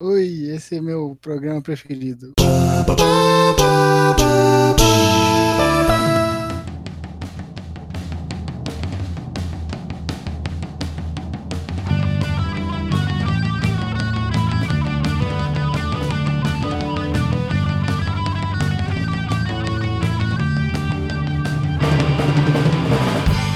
Oi, esse é meu programa preferido.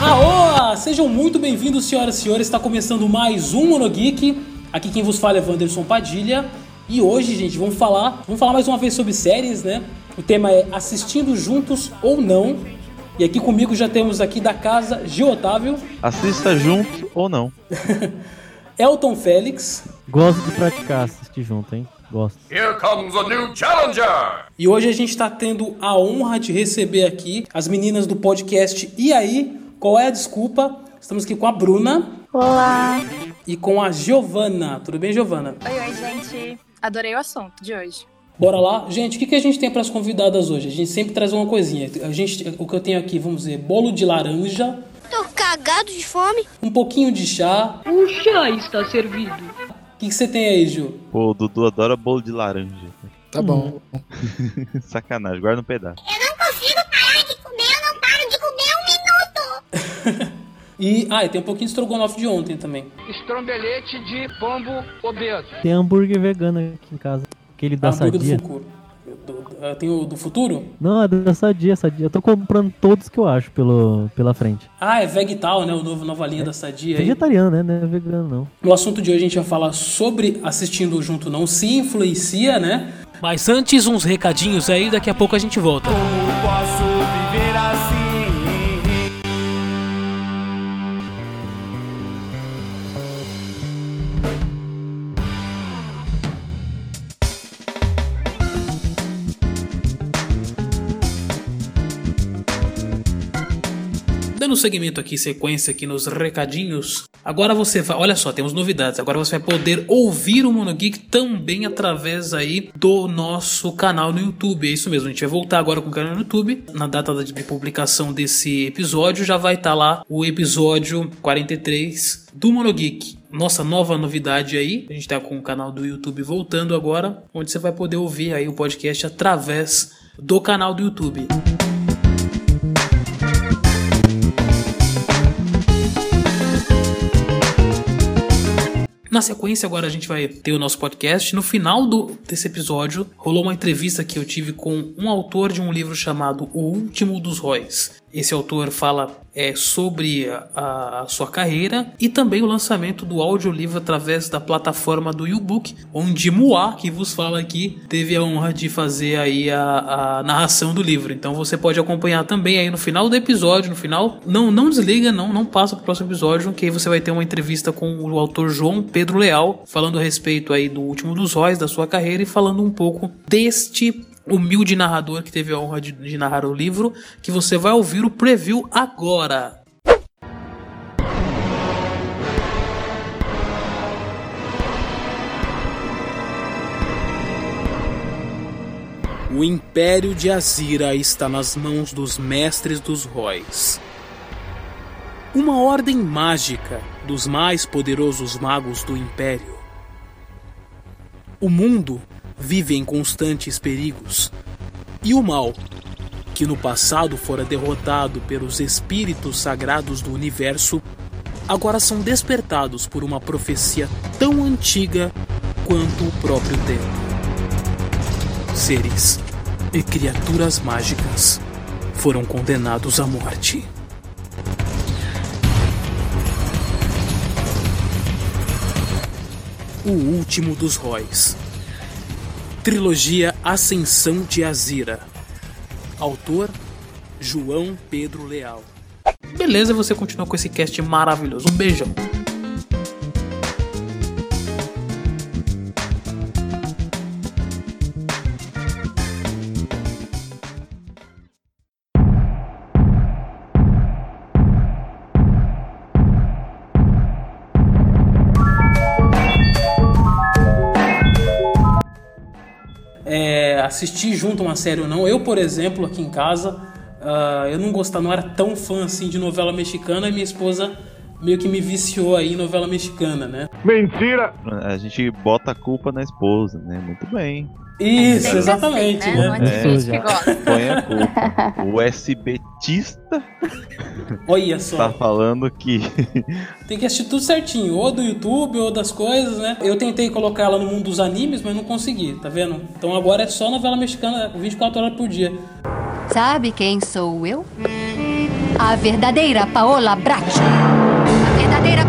Aoa! Sejam muito bem-vindos, senhoras e senhores. Está começando mais um Monogeek. Aqui quem vos fala é Wanderson Padilha. E hoje, gente, vamos falar, vamos falar mais uma vez sobre séries, né? O tema é assistindo juntos ou não. E aqui comigo já temos aqui da casa Gil Otávio, Assista junto ou não. Elton Félix. Gosto de praticar assistir junto, hein? Gosto. Here comes a new challenger! E hoje a gente está tendo a honra de receber aqui as meninas do podcast E aí, qual é a desculpa? Estamos aqui com a Bruna Olá! E com a Giovana. Tudo bem, Giovana? Oi, oi, gente. Adorei o assunto de hoje. Bora lá. Gente, o que, que a gente tem para as convidadas hoje? A gente sempre traz uma coisinha. A gente, o que eu tenho aqui, vamos dizer, bolo de laranja, Tô cagado de fome. um pouquinho de chá. O chá está servido. O que, que você tem aí, Gil? Pô, o Dudu adora bolo de laranja. Tá bom. Sacanagem, guarda um pedaço. Eu não consigo parar de comer, eu não paro de comer um minuto. E, ah, e tem um pouquinho de estrogonofe de ontem também. Estrombelete de pombo obeso. Tem hambúrguer vegano aqui em casa. Aquele da hambúrguer do Sadia. futuro. Do- do- ah, Tem o do futuro? Não, é da Sadia, Sadia. Eu tô comprando todos que eu acho pelo, pela frente. Ah, é Vegtal, né? O novo, nova linha da Sadia. aí. Vegetariano, né? Não é vegano, não. No assunto de hoje a gente vai falar sobre assistindo junto não se influencia, né? Mas antes uns recadinhos aí, daqui a pouco a gente volta. Posso viver Dando segmento aqui, sequência aqui nos recadinhos. Agora você vai, olha só, temos novidades. Agora você vai poder ouvir o Monogeek também através aí do nosso canal no YouTube. É isso mesmo, a gente vai voltar agora com o canal no YouTube. Na data de publicação desse episódio já vai estar lá o episódio 43 do Monogeek. Nossa nova novidade aí, a gente tá com o canal do YouTube voltando agora, onde você vai poder ouvir aí o podcast através do canal do YouTube. Na sequência, agora a gente vai ter o nosso podcast. No final do, desse episódio, rolou uma entrevista que eu tive com um autor de um livro chamado O Último dos Róis. Esse autor fala é, sobre a, a sua carreira e também o lançamento do audiolivro através da plataforma do YouBook, onde Moá, que vos fala aqui, teve a honra de fazer aí a, a narração do livro. Então você pode acompanhar também aí no final do episódio, no final. Não, não desliga, não, não passa pro próximo episódio, que aí você vai ter uma entrevista com o autor João Pedro Leal, falando a respeito aí do último dos róis da sua carreira e falando um pouco deste humilde narrador que teve a honra de, de narrar o livro, que você vai ouvir o preview agora. O Império de Azira está nas mãos dos Mestres dos Róis. Uma ordem mágica dos mais poderosos magos do Império. O mundo vive em constantes perigos. E o mal, que no passado fora derrotado pelos espíritos sagrados do universo, agora são despertados por uma profecia tão antiga quanto o próprio tempo. Seres e criaturas mágicas foram condenados à morte. O último dos Róis. Trilogia Ascensão de Azira. Autor João Pedro Leal. Beleza, você continua com esse cast maravilhoso. Um beijão. Assistir junto uma série ou não. Eu, por exemplo, aqui em casa, ah, eu não gostava, não era tão fã assim de novela mexicana e minha esposa meio que me viciou aí em novela mexicana, né? Mentira! A gente bota a culpa na esposa, né? Muito bem. Isso, Sempre exatamente, assim, né? né? É É. gente que gosta. Põe a culpa. O SBTista Olha só. tá falando que Tem que assistir tudo certinho, ou do YouTube, ou das coisas, né? Eu tentei colocar ela no mundo dos animes, mas não consegui, tá vendo? Então agora é só novela mexicana 24 horas por dia. Sabe quem sou eu? A verdadeira Paola Bracho.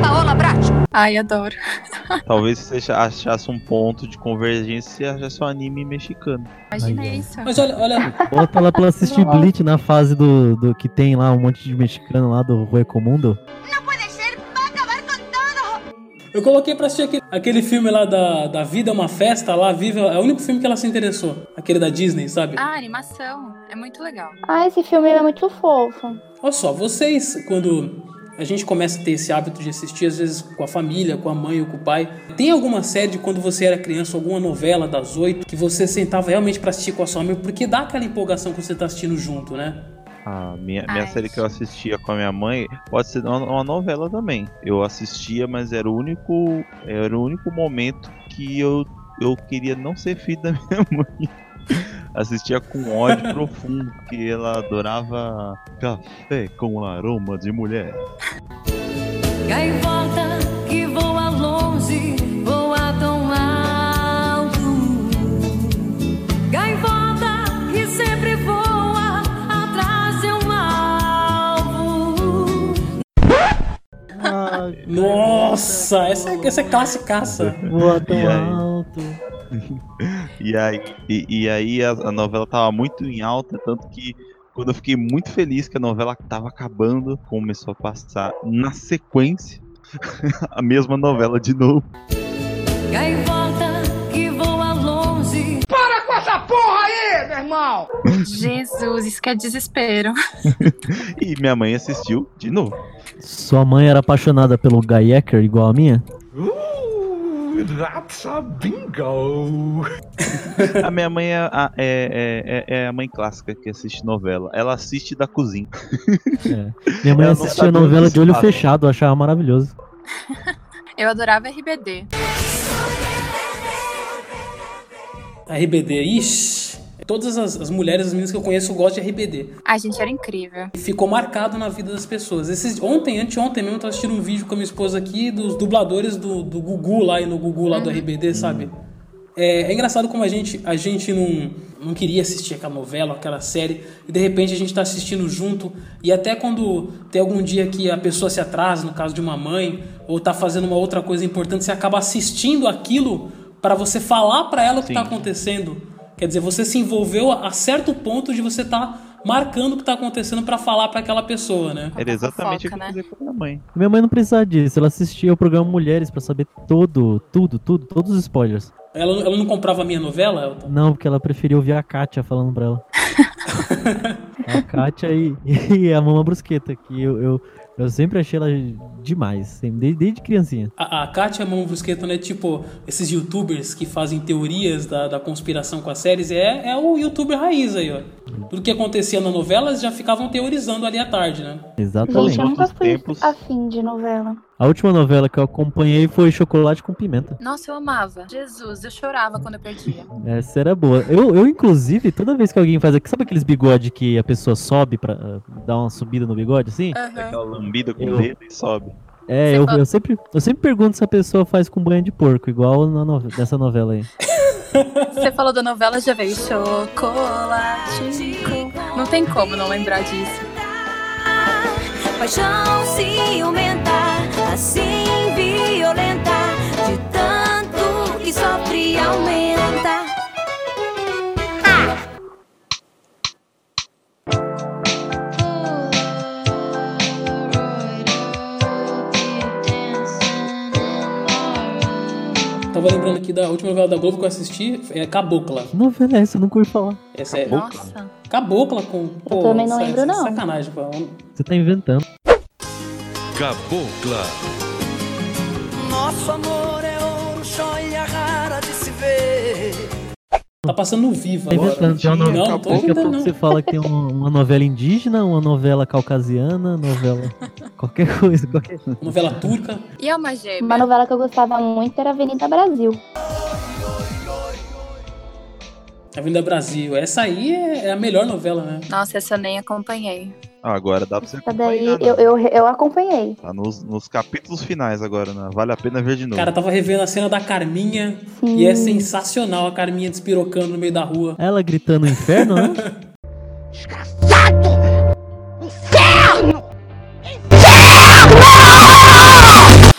Paola Bracho. Ai, adoro. talvez você achasse um ponto de convergência se achasse um anime mexicano. Imagina Ai, isso. Mas olha, olha, Bota lá pra assistir Bleach na fase do, do que tem lá um monte de mexicano lá do Rue Comundo. eu coloquei pra assistir aquele, aquele filme lá da, da Vida é uma Festa, lá, Viva, é o único filme que ela se interessou. Aquele da Disney, sabe? Ah, animação. É muito legal. Ah, esse filme é muito fofo. Olha só, vocês, quando a gente começa a ter esse hábito de assistir, às vezes com a família, com a mãe ou com o pai, tem alguma série de quando você era criança, alguma novela das oito, que você sentava realmente pra assistir com a sua mãe, porque dá aquela empolgação que você tá assistindo junto, né? A minha, minha Ai. série que eu assistia com a minha mãe pode ser uma, uma novela também. Eu assistia, mas era o único, era o único momento que eu, eu queria não ser filho da minha mãe. Assistia com ódio profundo, porque ela adorava café com aroma de mulher. Gaivota que voa longe, voa tão alto. Gaivota que sempre voa atrás de um alvo. Nossa, essa, é- essa é classicaça. Voa tão alto. E aí, e, e aí a, a novela tava muito em alta, tanto que quando eu fiquei muito feliz que a novela tava acabando, começou a passar na sequência a mesma novela de novo. Gaivota que voa longe. Para com essa porra aí, meu irmão! Jesus, isso que é desespero. E minha mãe assistiu de novo. Sua mãe era apaixonada pelo Gaiecker igual a minha? Ooh, that's a bingo! A minha mãe é a, é, é- é a mãe clássica que assiste novela. Ela assiste da cozinha. É. Minha mãe assistia novela de olho fechado, eu achava maravilhoso. Eu adorava RBD. RBD, ixi, todas as, as mulheres, as meninas que eu conheço gostam de RBD. A gente era incrível. Ficou marcado na vida das pessoas. Esses, ontem, anteontem mesmo, eu tava assistindo um vídeo com a minha esposa aqui dos dubladores do, do Gugu lá e no Gugu lá do RBD, sabe? É, é engraçado como a gente, a gente não, não queria assistir aquela novela, aquela série, e de repente a gente tá assistindo junto, e até quando tem algum dia que a pessoa se atrasa, no caso de uma mãe, ou tá fazendo uma outra coisa importante, você acaba assistindo aquilo para você falar para ela o que Sim. tá acontecendo. Quer dizer, você se envolveu a certo ponto de você tá marcando o que tá acontecendo para falar para aquela pessoa, né? Era exatamente fofoca, o que eu né? com a minha mãe. Minha mãe não precisava disso, ela assistia o programa Mulheres pra saber todo, tudo, tudo, todos os spoilers. Ela, ela não comprava a minha novela, Elton? Não, porque ela preferia ouvir a Kátia falando pra ela. a Kátia e, e a Mama Brusqueta, que eu, eu, eu sempre achei ela demais, desde, desde criancinha. A, a Kátia Mão Brusqueta não é tipo esses youtubers que fazem teorias da, da conspiração com as séries, é, é o youtuber raiz aí, ó. Tudo que acontecia na novela, eles já ficavam teorizando ali à tarde, né? Exatamente. Gente, eu nunca fui tempos. afim de novela. A última novela que eu acompanhei foi Chocolate com Pimenta. Nossa, eu amava. Jesus, eu chorava quando eu perdia. Essa era boa. Eu, eu, inclusive, toda vez que alguém faz aqui, sabe aqueles bigode que a pessoa sobe pra uh, dar uma subida no bigode, assim? Aham. Aquela lambida com Eu- o dedo e sobe. É, eu, eu, sempre, eu sempre pergunto se a pessoa faz com banha de porco, igual na no, nessa novela aí. Você falou da novela, já veio chocolate. com- Não tem como não lembrar disso. Paixão ciumenta, assim violenta, de tanto que sofre aumenta. Tava lembrando aqui da última novela da Globo que eu assisti, é Cabocla. Que novela é essa? Eu nunca ouvi falar. Essa é Nossa. Cabocla com. Pô, também não lembro, não. Sacanagem, pô. Você tá inventando. Cabocla. Nosso amor é ouro, joia rara de se ver. Tá passando Viva Tá agora. inventando. Tem uma Não, novela- não tô Daqui a pouco não. você fala que tem uma, uma novela indígena, uma novela caucasiana, novela. qualquer coisa, qualquer Novela turca. E Alma Gêmea? Uma novela que eu gostava muito era Avenida Brasil. Avenida Brasil. Essa aí é é a melhor novela, né? Nossa, essa eu nem acompanhei. Ah, agora dá pra você Essa daí acompanhar. eu, eu, eu acompanhei. Tá nos, nos capítulos finais agora, né? Vale a pena ver de novo. Cara, tava revendo a cena da Carminha Sim. e é sensacional a Carminha despirocando no meio da rua. Ela gritando inferno, né?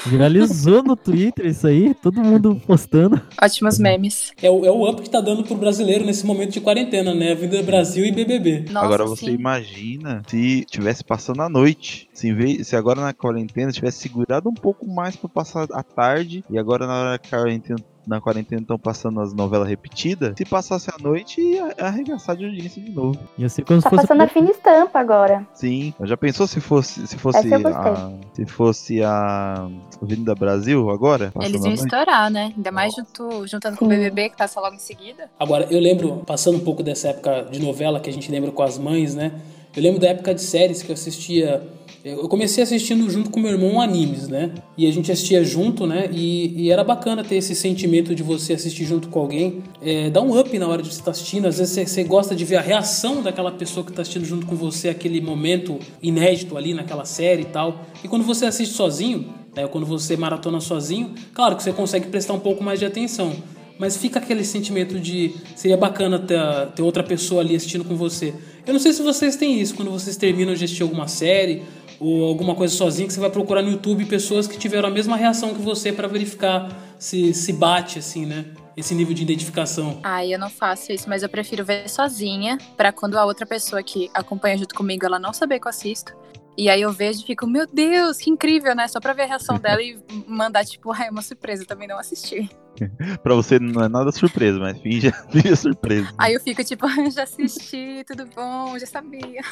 Viralizou no Twitter isso aí, todo mundo postando. Ótimos memes. É o, é o up que tá dando pro brasileiro nesse momento de quarentena, né? Avenida Brasil e BBB. Nossa, agora você sim. imagina se tivesse passando a noite. Se, vez, se agora na quarentena tivesse segurado um pouco mais pra passar a tarde. E agora na hora que a quarentena, na quarentena estão passando as novelas repetidas. Se passasse a noite, ia arregaçar de audiência de novo. Ia ser como se Tá fosse. passando a fina estampa agora. Sim. Já pensou se fosse se fosse a se fosse a Avenida Brasil agora? Eles iam estourar, né? Ainda mais junto, juntando com o Sim. BBB, que passa logo em seguida. Agora, eu lembro, passando um pouco dessa época de novela que a gente lembra com as mães, né? Eu lembro da época de séries que eu assistia. Eu comecei assistindo junto com meu irmão animes, né? E a gente assistia junto, né? E, e era bacana ter esse sentimento de você assistir junto com alguém. É, dá um up na hora de você estar assistindo. Às vezes você, você gosta de ver a reação daquela pessoa que está assistindo junto com você, aquele momento inédito ali naquela série e tal. E quando você assiste sozinho, né? Quando você maratona sozinho, claro que você consegue prestar um pouco mais de atenção. Mas fica aquele sentimento de seria bacana ter, ter outra pessoa ali assistindo com você. Eu não sei se vocês têm isso quando vocês terminam de assistir alguma série ou alguma coisa sozinho que você vai procurar no YouTube pessoas que tiveram a mesma reação que você para verificar se se bate assim, né? Esse nível de identificação. Ai, eu não faço isso, mas eu prefiro ver sozinha, pra quando a outra pessoa que acompanha junto comigo, ela não saber que eu assisto. E aí eu vejo e fico, meu Deus, que incrível, né? Só pra ver a reação dela e mandar, tipo, ai, é uma surpresa, também não assisti. Pra você não é nada surpresa, mas finja, finja surpresa. Aí eu fico, tipo, "Ah, já assisti, tudo bom, já sabia.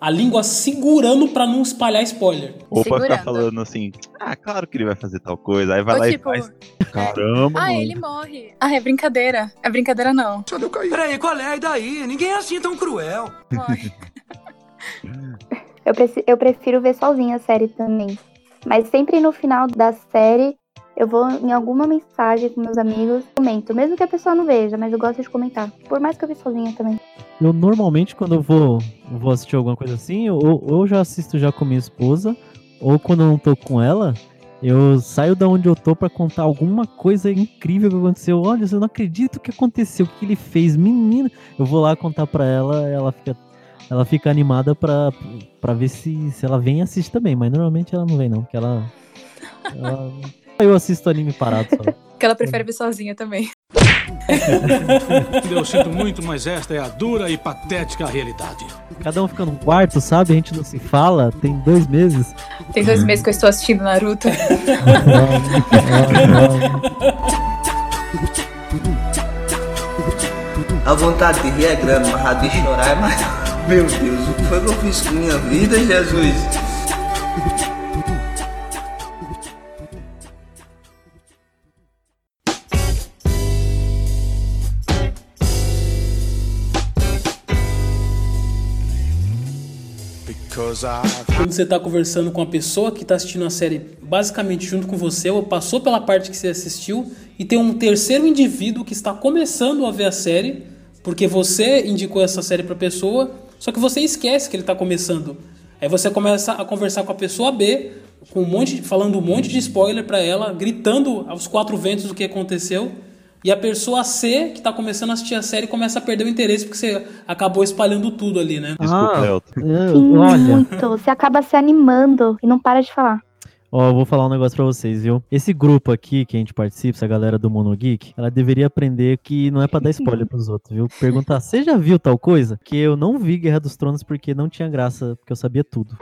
A língua segurando pra não espalhar spoiler. Ou pra ficar falando assim, ah, claro que ele vai fazer tal coisa. Aí vai Ou lá tipo, e faz. Caramba, ah, mano. ele morre. Ah, é brincadeira. É brincadeira não. Peraí, qual é? E daí? Ninguém é assim tão cruel. Morre. Eu, eu prefiro ver sozinha a série também. Mas sempre no final da série, eu vou em alguma mensagem com meus amigos, comento. Mesmo que a pessoa não veja, mas eu gosto de comentar. Por mais que eu vi sozinha também. Eu normalmente, quando eu vou, vou assistir alguma coisa assim, ou, ou já assisto já com minha esposa, ou quando eu não tô com ela, eu saio da onde eu tô pra contar alguma coisa incrível que aconteceu. Olha, eu não acredito que aconteceu, o que ele fez, menina. Eu vou lá contar pra ela, ela fica, ela fica animada pra, pra ver se, se ela vem e assiste também. Mas normalmente ela não vem, não, porque ela. ela- eu assisto anime parado só. Que ela prefere ver sozinha também. Eu sinto muito, mas esta é a dura e patética realidade. Cada um fica num quarto, sabe? A gente não se fala, tem dois meses. Tem dois meses que eu estou assistindo Naruto. A vontade de rir é grande, mas a de chorar é mais. Meu Deus, o que foi que eu fiz com minha vida, Jesus? Quando você tá conversando com a pessoa que tá assistindo a série basicamente junto com você, ou passou pela parte que você assistiu, e tem um terceiro indivíduo que está começando a ver a série, porque você indicou essa série pra pessoa, só que você esquece que ele tá começando. Aí você começa a conversar com a pessoa B, com um monte, falando um monte de spoiler pra ela, gritando aos quatro ventos o que aconteceu. E a pessoa C, que tá começando a assistir a série, começa a perder o interesse porque você acabou espalhando tudo ali, né? Desculpa, Ah, Elton. eu- Sim, olha, muito. Você acaba se animando e não para de falar. Ó, eu vou falar um negócio pra vocês, viu? Esse grupo aqui que a gente participa, essa galera do Monogeek, ela deveria aprender que não é pra dar spoiler pros outros, viu? Perguntar, você já viu tal coisa? Que eu não vi Guerra dos Tronos porque não tinha graça, porque eu sabia tudo.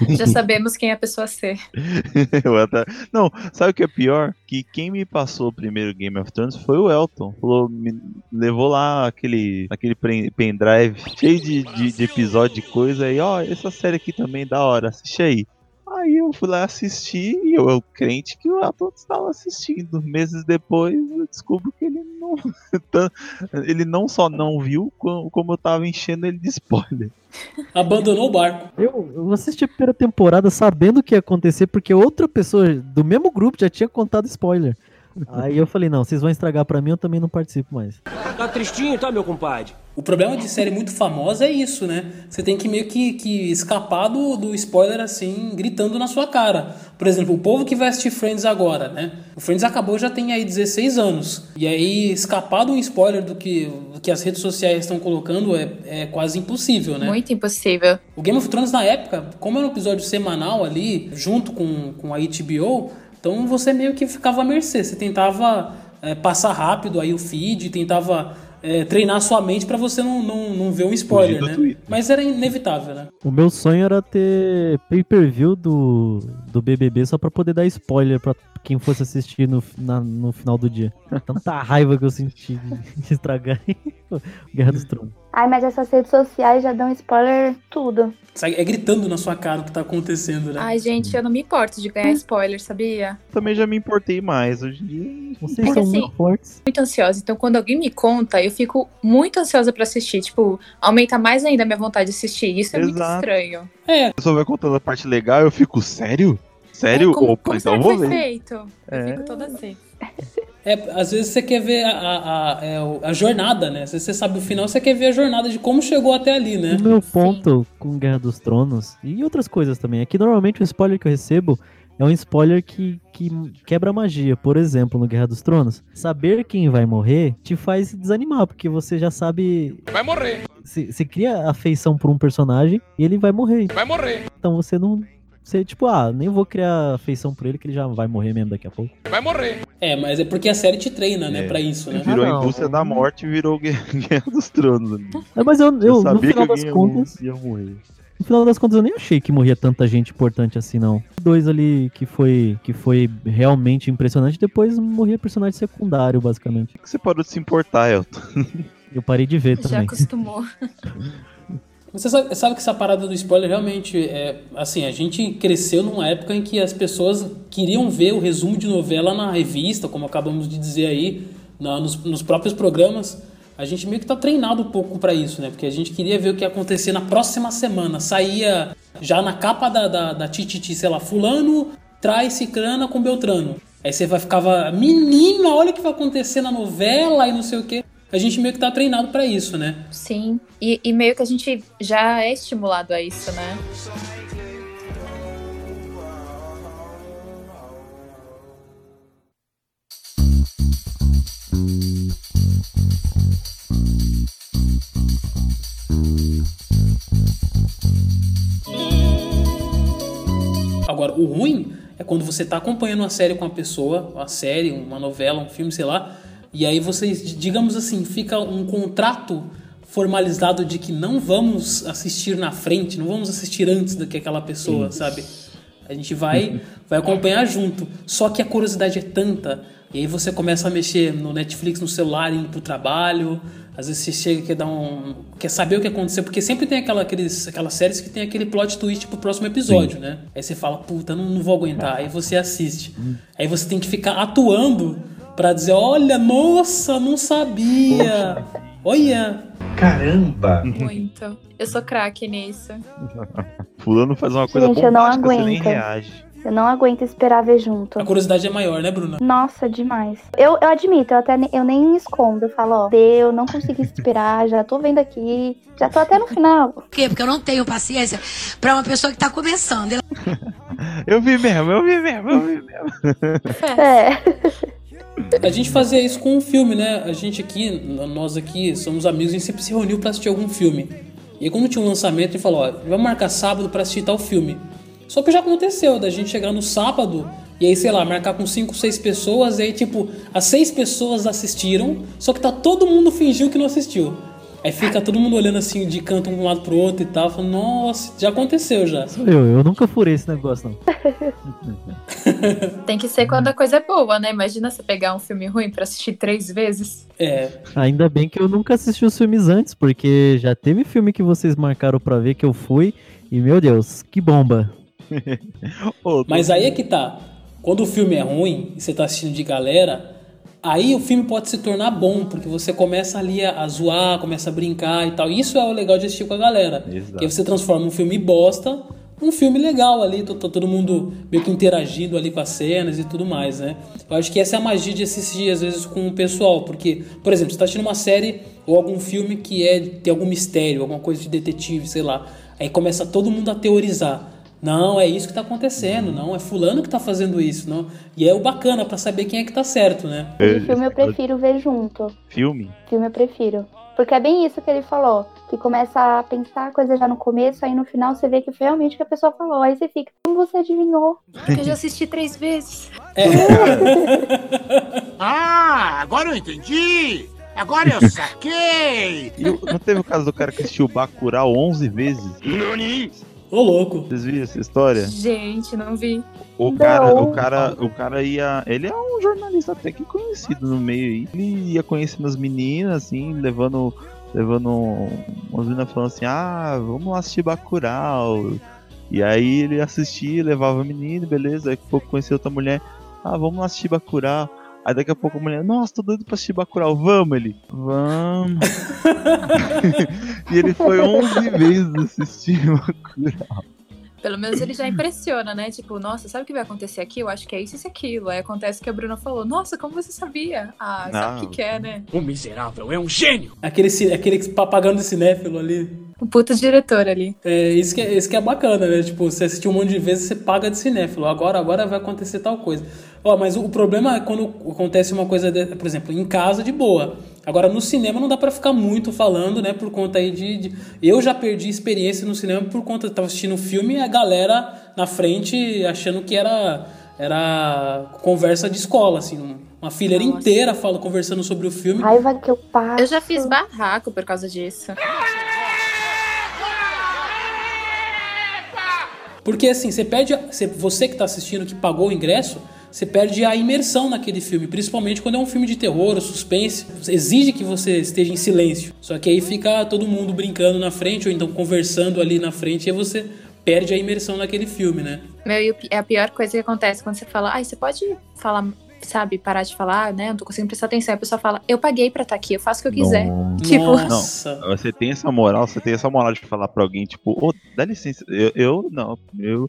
Já sabemos quem é a pessoa C. Não, sabe o que é pior? Que quem me passou o primeiro Game of Thrones foi o Elton. Falou, me levou lá aquele, aquele pen- pendrive cheio de, de, de episódio de coisa aí, ó, essa série aqui também é da hora, assiste aí. Aí eu fui lá assistir e eu, eu crente que o Elton estava assistindo. Meses depois eu descubro que ele não, ele não só não viu, co- como eu tava enchendo ele de spoiler. Abandonou o barco. Eu, eu assisti a primeira temporada sabendo o que ia acontecer, porque outra pessoa do mesmo grupo já tinha contado spoiler. Aí eu falei, não, vocês vão estragar pra mim, eu também não participo mais. Tá tristinho, tá, meu compadre? O problema de série muito famosa é isso, né? Você tem que meio que, que escapar do, do spoiler assim, gritando na sua cara. Por exemplo, o povo que vai assistir Friends agora, né? O Friends acabou já tem aí 16 anos. E aí, escapar de um spoiler do que, do que as redes sociais estão colocando é, é quase impossível, né? Muito impossível. O Game of Thrones, na época, como era um episódio semanal ali, junto com, com a HBO, então você meio que ficava à mercê. Você tentava é, passar rápido aí o feed, tentava é, treinar sua mente pra você não, não, não ver um spoiler, né? Mas era inevitável, né? O meu sonho era ter pay-per-view do, do BBB só pra poder dar spoiler pra quem fosse assistir no, na- no final do dia. Tanta raiva que eu senti de, estragar Guerra dos Tronos. Ai, mas essas redes sociais já dão spoiler tudo. É gritando na sua cara o que tá acontecendo, né? Ai, gente, eu não me importo de ganhar spoiler, sabia? Também já me importei mais. Hoje em dia. Vocês É são assim- muito fortes. Muito ansiosa. Então, quando alguém me conta, eu fico muito ansiosa pra assistir. Tipo, aumenta mais ainda a minha vontade de assistir. Isso é muito Exato. estranho. É, A pessoa vai contando a parte legal, eu fico, sério? Sério? É, como, Opa, como então será eu que vou foi ver. feito? Eu É. fico toda assim. É, às vezes você quer ver a, a, a, é, a jornada, né? Se você sabe o final, você quer ver a jornada de como chegou até ali, né? O meu ponto com Guerra dos Tronos e outras coisas também é que normalmente o spoiler que eu recebo é um spoiler que, que quebra a magia. Por exemplo, no Guerra dos Tronos, saber quem vai morrer te faz desanimar, porque você já sabe. Vai morrer. Você cria afeição por um personagem e ele vai morrer. Vai morrer. Então você não. Você, tipo, ah, nem vou criar afeição por ele, que ele já vai morrer mesmo daqui a pouco. Vai morrer. É, mas é porque a série te treina, né, É. pra isso, né? Virou Ah, a indústria da morte e virou Guerra Guerra dos Tronos. ali. É, mas eu, eu, no sabia final que das contas. ia morrer. No final das contas, eu nem achei que morria tanta gente importante assim, não. Dois ali que foi, que foi realmente impressionante, depois morria personagem secundário, basicamente. Por que você parou de se importar, Elton? Eu parei de ver Já também. acostumou. Você sabe, sabe que essa parada do spoiler realmente é. Assim, a gente cresceu numa época em que as pessoas queriam ver o resumo de novela na revista, como acabamos de dizer aí, na- nos, nos próprios programas. A gente meio que tá treinado um pouco pra isso, né? Porque a gente queria ver o que ia acontecer na próxima semana. Saía já na capa da, da, da Tititi, sei lá, Fulano traz Cicrana com Beltrano. Aí você vai ficava, menina, olha o que vai acontecer na novela e não sei o quê. A gente meio que tá treinado pra isso, né? Sim. E, e meio que a gente já é estimulado a isso, né? Agora, o ruim é quando você tá acompanhando uma série com uma pessoa, uma série, uma novela, um filme, sei lá, e aí vocês, digamos assim, fica um contrato formalizado de que não vamos assistir na frente, não vamos assistir antes do que aquela pessoa, sabe? A gente vai, vai acompanhar junto. Só que a curiosidade é tanta, e aí você começa a mexer no Netflix, no celular, indo pro trabalho. Às vezes você chega e quer dar um. quer saber o que aconteceu, porque sempre tem aquela, aqueles, aquelas séries que tem aquele plot twist pro próximo episódio, né? Aí você fala, puta, não, não vou aguentar. Aí você assiste. Aí você tem que ficar atuando pra dizer, olha, nossa, não sabia. Olha. Caramba! Muito. Eu sou craque nisso. Fulano faz uma coisa Gente, eu não bombástica, você nem aguento. reage. Eu não aguento esperar ver junto. A curiosidade é maior, né, Bruna? Nossa, demais. Eu, eu admito, eu até ne- eu nem escondo. Eu falo, ó, deu, não consegui esperar, já tô vendo aqui, já tô até no final. Por quê? Porque eu não tenho paciência pra uma pessoa que tá começando. Eu vi mesmo, eu vi mesmo, eu vi mesmo. É. A gente fazia isso com um filme, né? A gente aqui, nós aqui, somos amigos, a gente sempre se reuniu pra assistir algum filme. E quando tinha um lançamento, a gente falou, ó, vamos marcar sábado pra assistir tal filme. Só que já aconteceu, da gente chegar no sábado e aí, sei lá, marcar com cinco, seis pessoas, e aí, tipo, as seis pessoas assistiram, só que tá todo mundo fingiu que não assistiu. Aí fica todo mundo olhando assim de canto um lado pro outro e tal, falando, nossa, já aconteceu já. Sou eu, eu nunca furei esse negócio, não. Tem que ser quando a coisa é boa, né? Imagina você pegar um filme ruim pra assistir três vezes. É. Ainda bem que eu nunca assisti os filmes antes, porque já teve filme que vocês marcaram pra ver que eu fui, e meu Deus, que bomba. Mas aí é que tá. Quando o filme é ruim e você tá assistindo de galera, Aí o filme pode se tornar bom, porque você começa ali a, a zoar, começa a brincar e tal. Isso é o legal de assistir com a galera. Exato. Que você transforma um filme bosta num filme legal ali, tá, tá todo mundo meio que interagindo ali com as cenas e tudo mais, né? Eu acho que essa é a magia de assistir às vezes com o pessoal, porque, por exemplo, você tá assistindo uma série ou algum filme que é tem algum mistério, alguma coisa de detetive, sei lá. Aí começa todo mundo a teorizar. Não, é isso que tá acontecendo, não, é fulano que tá fazendo isso, não. E é o bacana pra saber quem é que tá certo, né? E filme eu prefiro ver junto. Filme? Filme eu prefiro. Porque é bem isso que ele falou. Que começa a pensar a coisa já no começo, aí no final você vê que foi realmente o que a pessoa falou. Aí você fica, como você adivinhou? Eu já assisti três vezes. Ah, agora eu entendi! Agora eu saquei! E não teve o caso do cara que assistiu Bacurau 11 vezes? Ô, louco. Vocês viram essa história? Gente, não vi. O cara, o cara, o cara ia. Ele é um jornalista até que conhecido no meio aí. Ele ia conhecendo as meninas, assim, levando. Levando umas meninas falando assim, ah, vamos lá assistir Bacurau. E aí ele assistia, levava a menina, beleza. Daqui a pouco conheceu outra mulher. Ah, vamos lá assistir Bacurau. Aí daqui a pouco a mulher, nossa, tô doido pra assistir Bacurau, vamos ele. Vamos. e ele foi 11 vezes assistir Bacurau. Pelo menos ele já impressiona, né? Tipo, nossa, sabe o que vai acontecer aqui? Eu acho que é isso e isso e aquilo. Aí acontece o que a Bruna falou. Nossa, como você sabia? Ah, sabe o que, que é, né? O miserável é um gênio! Aquele, aquele papagando de cinéfilo ali. O puta diretor ali. É, isso que é, isso que é bacana, né? Tipo, você assistiu um monte de vezes, você paga de cinéfilo. Agora, agora vai acontecer tal coisa. Ó, mas o, o problema é quando acontece uma coisa, de- por exemplo, em casa de boa. Agora, no cinema não dá pra ficar muito falando, né? Por conta aí de, de- Eu já perdi experiência no cinema por conta... Eu tava assistindo um filme e a galera na frente achando que era... Era conversa de escola, assim. Uma fileira inteira fala, conversando sobre o filme. Raiva que eu passo. Eu já fiz barraco por causa disso. Porque assim, você perde. você- que tá assistindo, que pagou o ingresso, você perde a imersão naquele filme. Principalmente quando é um filme de terror ou suspense. Exige que você esteja em silêncio. Só que aí fica todo mundo brincando na frente, ou então conversando ali na frente, e você perde a imersão naquele filme, né? Meu, e é a pior coisa que acontece quando você fala, ai, você pode falar, sabe, parar de falar, né? Não tô conseguindo prestar atenção. Aí a pessoa fala, eu paguei pra estar aqui, eu faço o que eu quiser. Tipo, Não, você tem essa moral, você tem essa moral de falar pra alguém, tipo, ô, dá licença, eu, eu não, eu,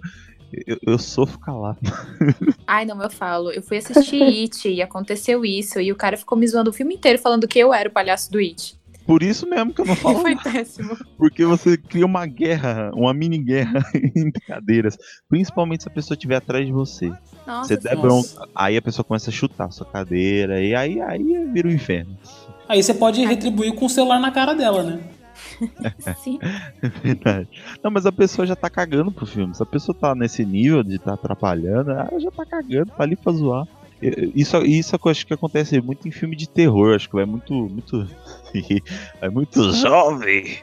eu, eu sofro calado. ai, não, eu falo, eu fui assistir It e aconteceu isso, e o cara ficou me zoando o filme inteiro falando que eu era o palhaço do It. Por isso mesmo que eu não falo Foi péssimo. porque você cria uma guerra, uma mini guerra entre cadeiras, principalmente se a pessoa estiver atrás de você. Nossa você der bronca, aí a pessoa começa a chutar a sua cadeira, e aí, aí vira o inferno. Aí você pode retribuir com o celular na cara dela, né? Sim. É verdade. Não, mas a pessoa já tá cagando pro filme. Se a pessoa tá nesse nível de tá atrapalhando, ela já tá cagando, tá ali pra zoar. Isso, isso é que eu acho que acontece muito em filme de terror. Acho que é muito. muito é muito jovem.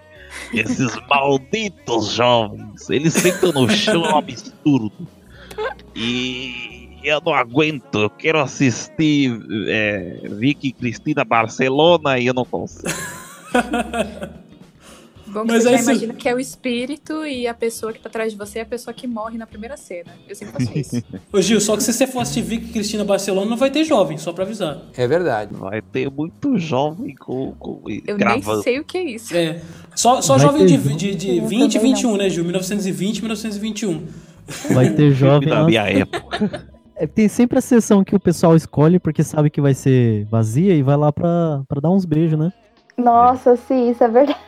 Esses malditos jovens. Eles sentam no chão, é um absurdo. E eu não aguento. Eu quero assistir é, Vicky Cristina Barcelona e eu não consigo. Bom que Mas você você- imagina que é o espírito e a pessoa que tá atrás de você é a pessoa que morre na primeira cena. Eu sempre faço isso. Ô Gil, só que se você for assistir Vicky Cristina Barcelona, não vai ter jovem, só pra avisar. É verdade. Vai ter muito jovem com. com Eu gravando. nem sei o que é isso. É. Só, só jovem de, de, de Eu 20 e também 21, né, Gil? 1920 e 1921. Vai ter jovem da minha época. É, tem sempre a sessão que o pessoal escolhe porque sabe que vai ser vazia e vai lá pra, pra dar uns beijos, né? Nossa, sim, isso é verdade.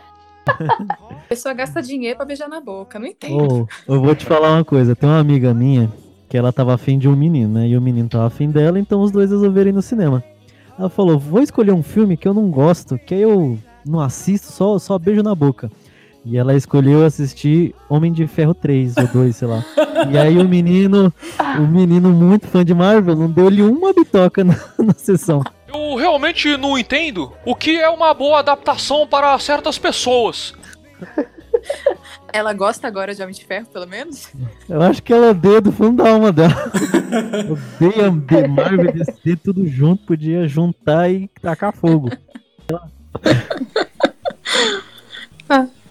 A pessoa gasta dinheiro pra beijar na boca, não entendo. Ô, eu vou te falar uma coisa. Tem uma amiga minha que ela tava afim de um menino, né? E o menino tava afim dela, então os dois resolveram ir no cinema. Ela falou: vou escolher um filme que eu não gosto, que aí eu não assisto, só, só beijo na boca. E ela escolheu assistir Homem de Ferro 3 ou 2, sei lá. E aí o menino, o menino muito fã de Marvel, não deu-lhe uma bitoca na, na sessão. Eu realmente não entendo o que é uma boa adaptação para certas pessoas. Ela gosta agora de Homem de Ferro, pelo menos? Eu acho que ela odeia do fundo da alma dela. odeia de Marvel e DC tudo junto, podia juntar e tacar fogo. como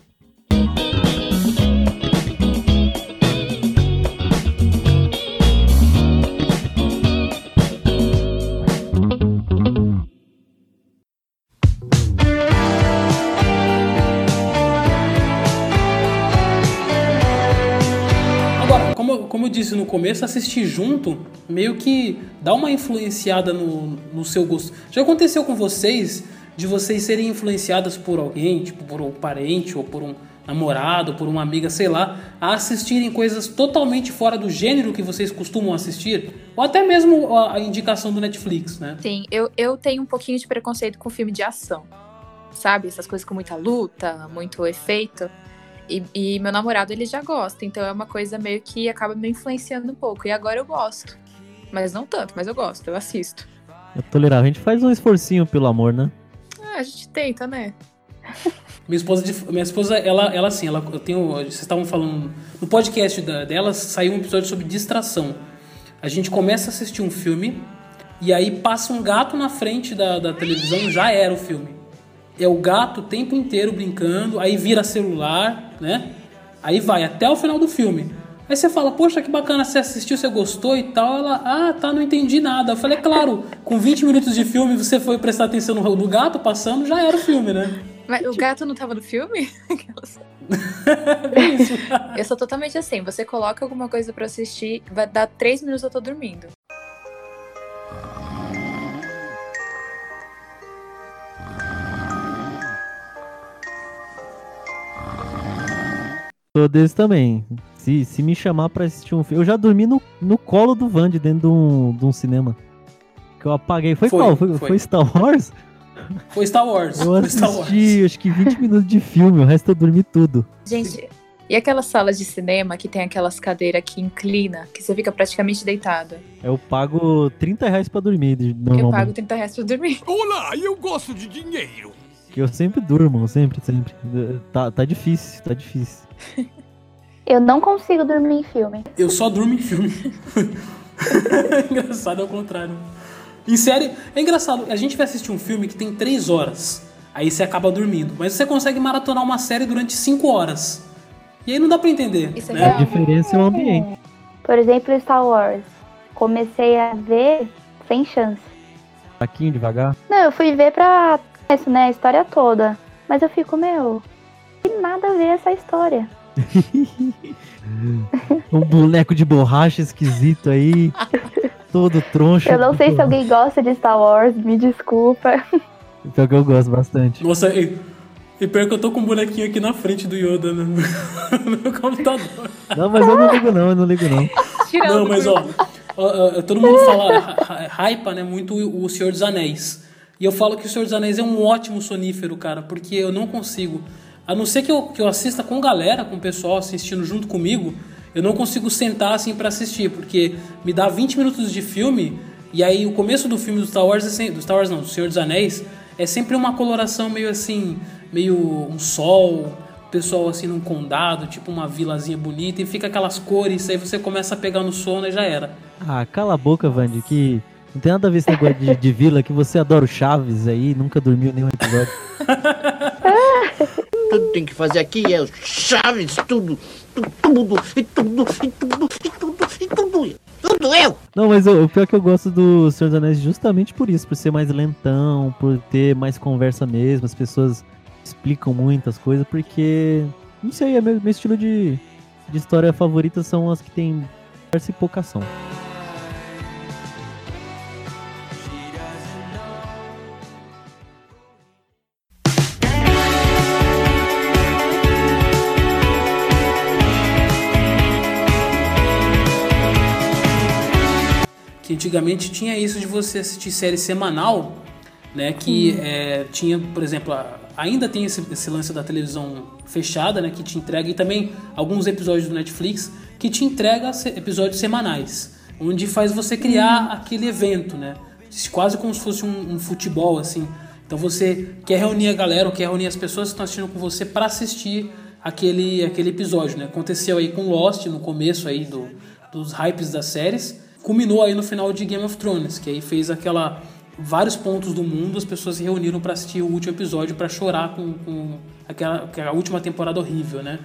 disse no começo, assistir junto meio que dá uma influenciada no, no seu gosto. Já aconteceu com vocês de vocês serem influenciadas por alguém, tipo por um parente ou por um namorado, por uma amiga, sei lá, a assistirem coisas totalmente fora do gênero que vocês costumam assistir? Ou até mesmo a, indicação do Netflix, né? Sim, eu, eu tenho um pouquinho de preconceito com filme de ação. Sabe? Essas coisas com muita luta, muito efeito. E, e, meu namorado, ele já gosta. Então é uma coisa meio que acaba me influenciando um pouco. E agora eu gosto. Mas não tanto, mas eu gosto, eu assisto. É tolerável. A gente faz um esforcinho pelo amor, né? Ah, a gente tenta, né? Minha esposa, minha esposa, ela, ela assim, ela, eu tenho, vocês estavam falando no podcast da, dela saiu um episódio sobre distração. A gente começa a assistir um filme e aí passa um gato na frente da, da televisão, já era o filme. É o gato o tempo inteiro brincando, aí vira celular, né? Aí vai até o final do filme. Aí você fala, poxa, que bacana, você assistiu, você gostou e tal. Ela, ah, tá, não entendi nada. Eu falei, é claro, com 20 minutos de filme você foi prestar atenção no, no gato passando, já era o filme, né? Mas o gato não tava no filme? eu sou totalmente assim. Você coloca alguma coisa para assistir, vai dar três minutos eu tô dormindo. Sou desse também. Se, se me chamar pra assistir um filme. Eu já dormi no, no colo do Vand dentro de um, de um cinema. Que eu apaguei. Foi, foi qual? Foi, foi. foi Star Wars? Foi Star Wars. Eu assisti, Star Wars. acho que 20 minutos de filme, o resto eu dormi tudo. Gente, e aquelas salas de cinema que tem aquelas cadeiras que inclina, que você fica praticamente deitado? Eu pago 30 reais pra dormir. Eu pago 30 reais pra dormir. Olá, eu gosto de dinheiro. Que eu sempre durmo, sempre, sempre. Tá, tá difícil, tá difícil. Eu não consigo dormir em filme. Eu só durmo em filme. Engraçado, é o contrário. Em série, é engraçado. A gente vai assistir um filme que tem 3 horas. Aí você acaba dormindo. Mas você consegue maratonar uma série durante 5 horas. E aí não dá pra entender. Isso né? A diferença é o ambiente. Por exemplo, Star Wars. Comecei a ver sem chance. Pouquinho devagar? Não, eu fui ver pra isso, né? A história toda. Mas eu fico, meu, tem nada a ver essa história. um boneco de borracha esquisito aí. todo troncho. Eu não sei se alguém gosta de Star Wars, me desculpa. Pior que eu gosto bastante. Nossa, e, e pior que eu tô com um bonequinho aqui na frente do Yoda no, no meu computador. Não, mas eu não ligo não, eu não ligo não. Tirando não, mas ó, ó, todo mundo fala, hypa, né, muito o Senhor dos Anéis. E eu falo que o Senhor dos Anéis é um ótimo sonífero, cara, porque eu não consigo. A não ser que eu, que eu assista com galera, com o pessoal assistindo junto comigo, eu não consigo sentar assim para assistir, porque me dá 20 minutos de filme e aí o começo do filme do Star Wars, é sempre, do Star Wars não, do Senhor dos Anéis, é sempre uma coloração meio assim, meio um sol, pessoal assim num condado, tipo uma vilazinha bonita e fica aquelas cores, aí você começa a pegar no sono e já era. Ah, cala a boca, Vandy, que não tem nada a ver esse negócio de, de vila, que você adora o Chaves aí, nunca dormiu nenhum episódio. tudo tem que fazer aqui é Chaves, tudo, tudo, tudo, e tudo, e tudo, e tudo, e tudo, tudo eu. Não, mas o, o pior é que eu gosto do Senhor dos Anéis justamente por isso, por ser mais lentão, por ter mais conversa mesmo, as pessoas explicam muitas coisas, porque, não sei, é meu, meu estilo de, de história favorita são as que tem conversa e pouca ação. Antigamente tinha isso de você assistir série semanal, né? Que é, tinha, por exemplo, ainda tem esse, esse, lance da televisão fechada, né? Que te entrega e também alguns episódios do Netflix que te entrega episódios semanais, onde faz você criar uhum. aquele evento, né? Quase como se fosse um, um, futebol assim. Então você quer reunir a galera, ou quer reunir as pessoas que estão assistindo com você para assistir aquele, aquele episódio, né? Aconteceu aí com Lost no começo aí do, dos hypes das séries culminou aí no final de Game of Thrones, que aí fez aquela vários pontos do mundo as pessoas se reuniram para assistir o último episódio para chorar com, com aquela, aquela última temporada horrível, né?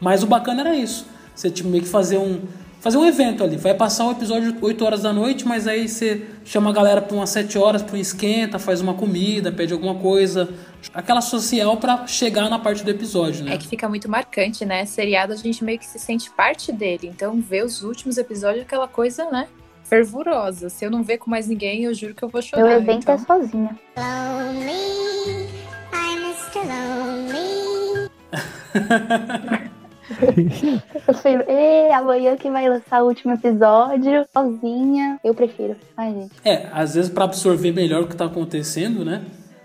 Mas o bacana era isso. Você tipo, meio que fazer um, fazer um evento ali. Vai passar o episódio 8 horas da noite, mas aí você chama a galera para umas 7 horas para um esquenta, faz uma comida, pede alguma coisa. Aquela social para chegar na parte do episódio, né? É que fica muito marcante, né? Seriado a gente meio que se sente parte dele. Então ver os últimos episódios é aquela coisa, né? Fervorosa. Se eu não ver com mais ninguém, eu juro que eu vou chorar. Meu evento então. é sozinha. Lonely, I'm Mr. Lonely. Eu "Ê, amanhã que vai lançar o último episódio, sozinha. Eu prefiro. Ai, gente. É, às vezes para absorver melhor o que tá acontecendo, né?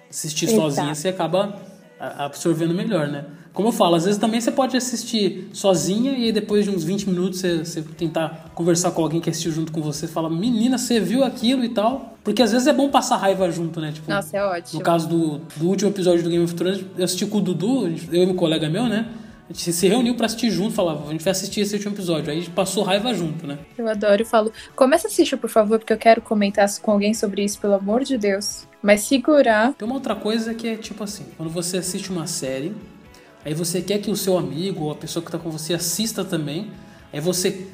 Assistir Exato. sozinha você acaba absorvendo melhor, né? Como eu falo, às vezes também você pode assistir sozinha e depois de uns 20 minutos você, você tentar conversar com alguém que assistiu junto com você, fala, menina, você viu aquilo e tal. Porque às vezes é bom passar raiva junto, né? Tipo, Nossa, é ótimo. no caso do, do último episódio do Game of Thrones, eu assisti com o Dudu, eu e um colega meu, né? A gente se reuniu pra assistir junto, falava, a gente vai assistir esse último episódio. Aí a gente passou raiva junto, né? Eu adoro e falo, começa a assistir, por favor, porque eu quero comentar com alguém sobre isso, pelo amor de Deus. Mas segurar. Tem uma outra coisa que é tipo assim, quando você assiste uma série, aí você quer que o seu amigo ou a pessoa que tá com você assista também, aí você,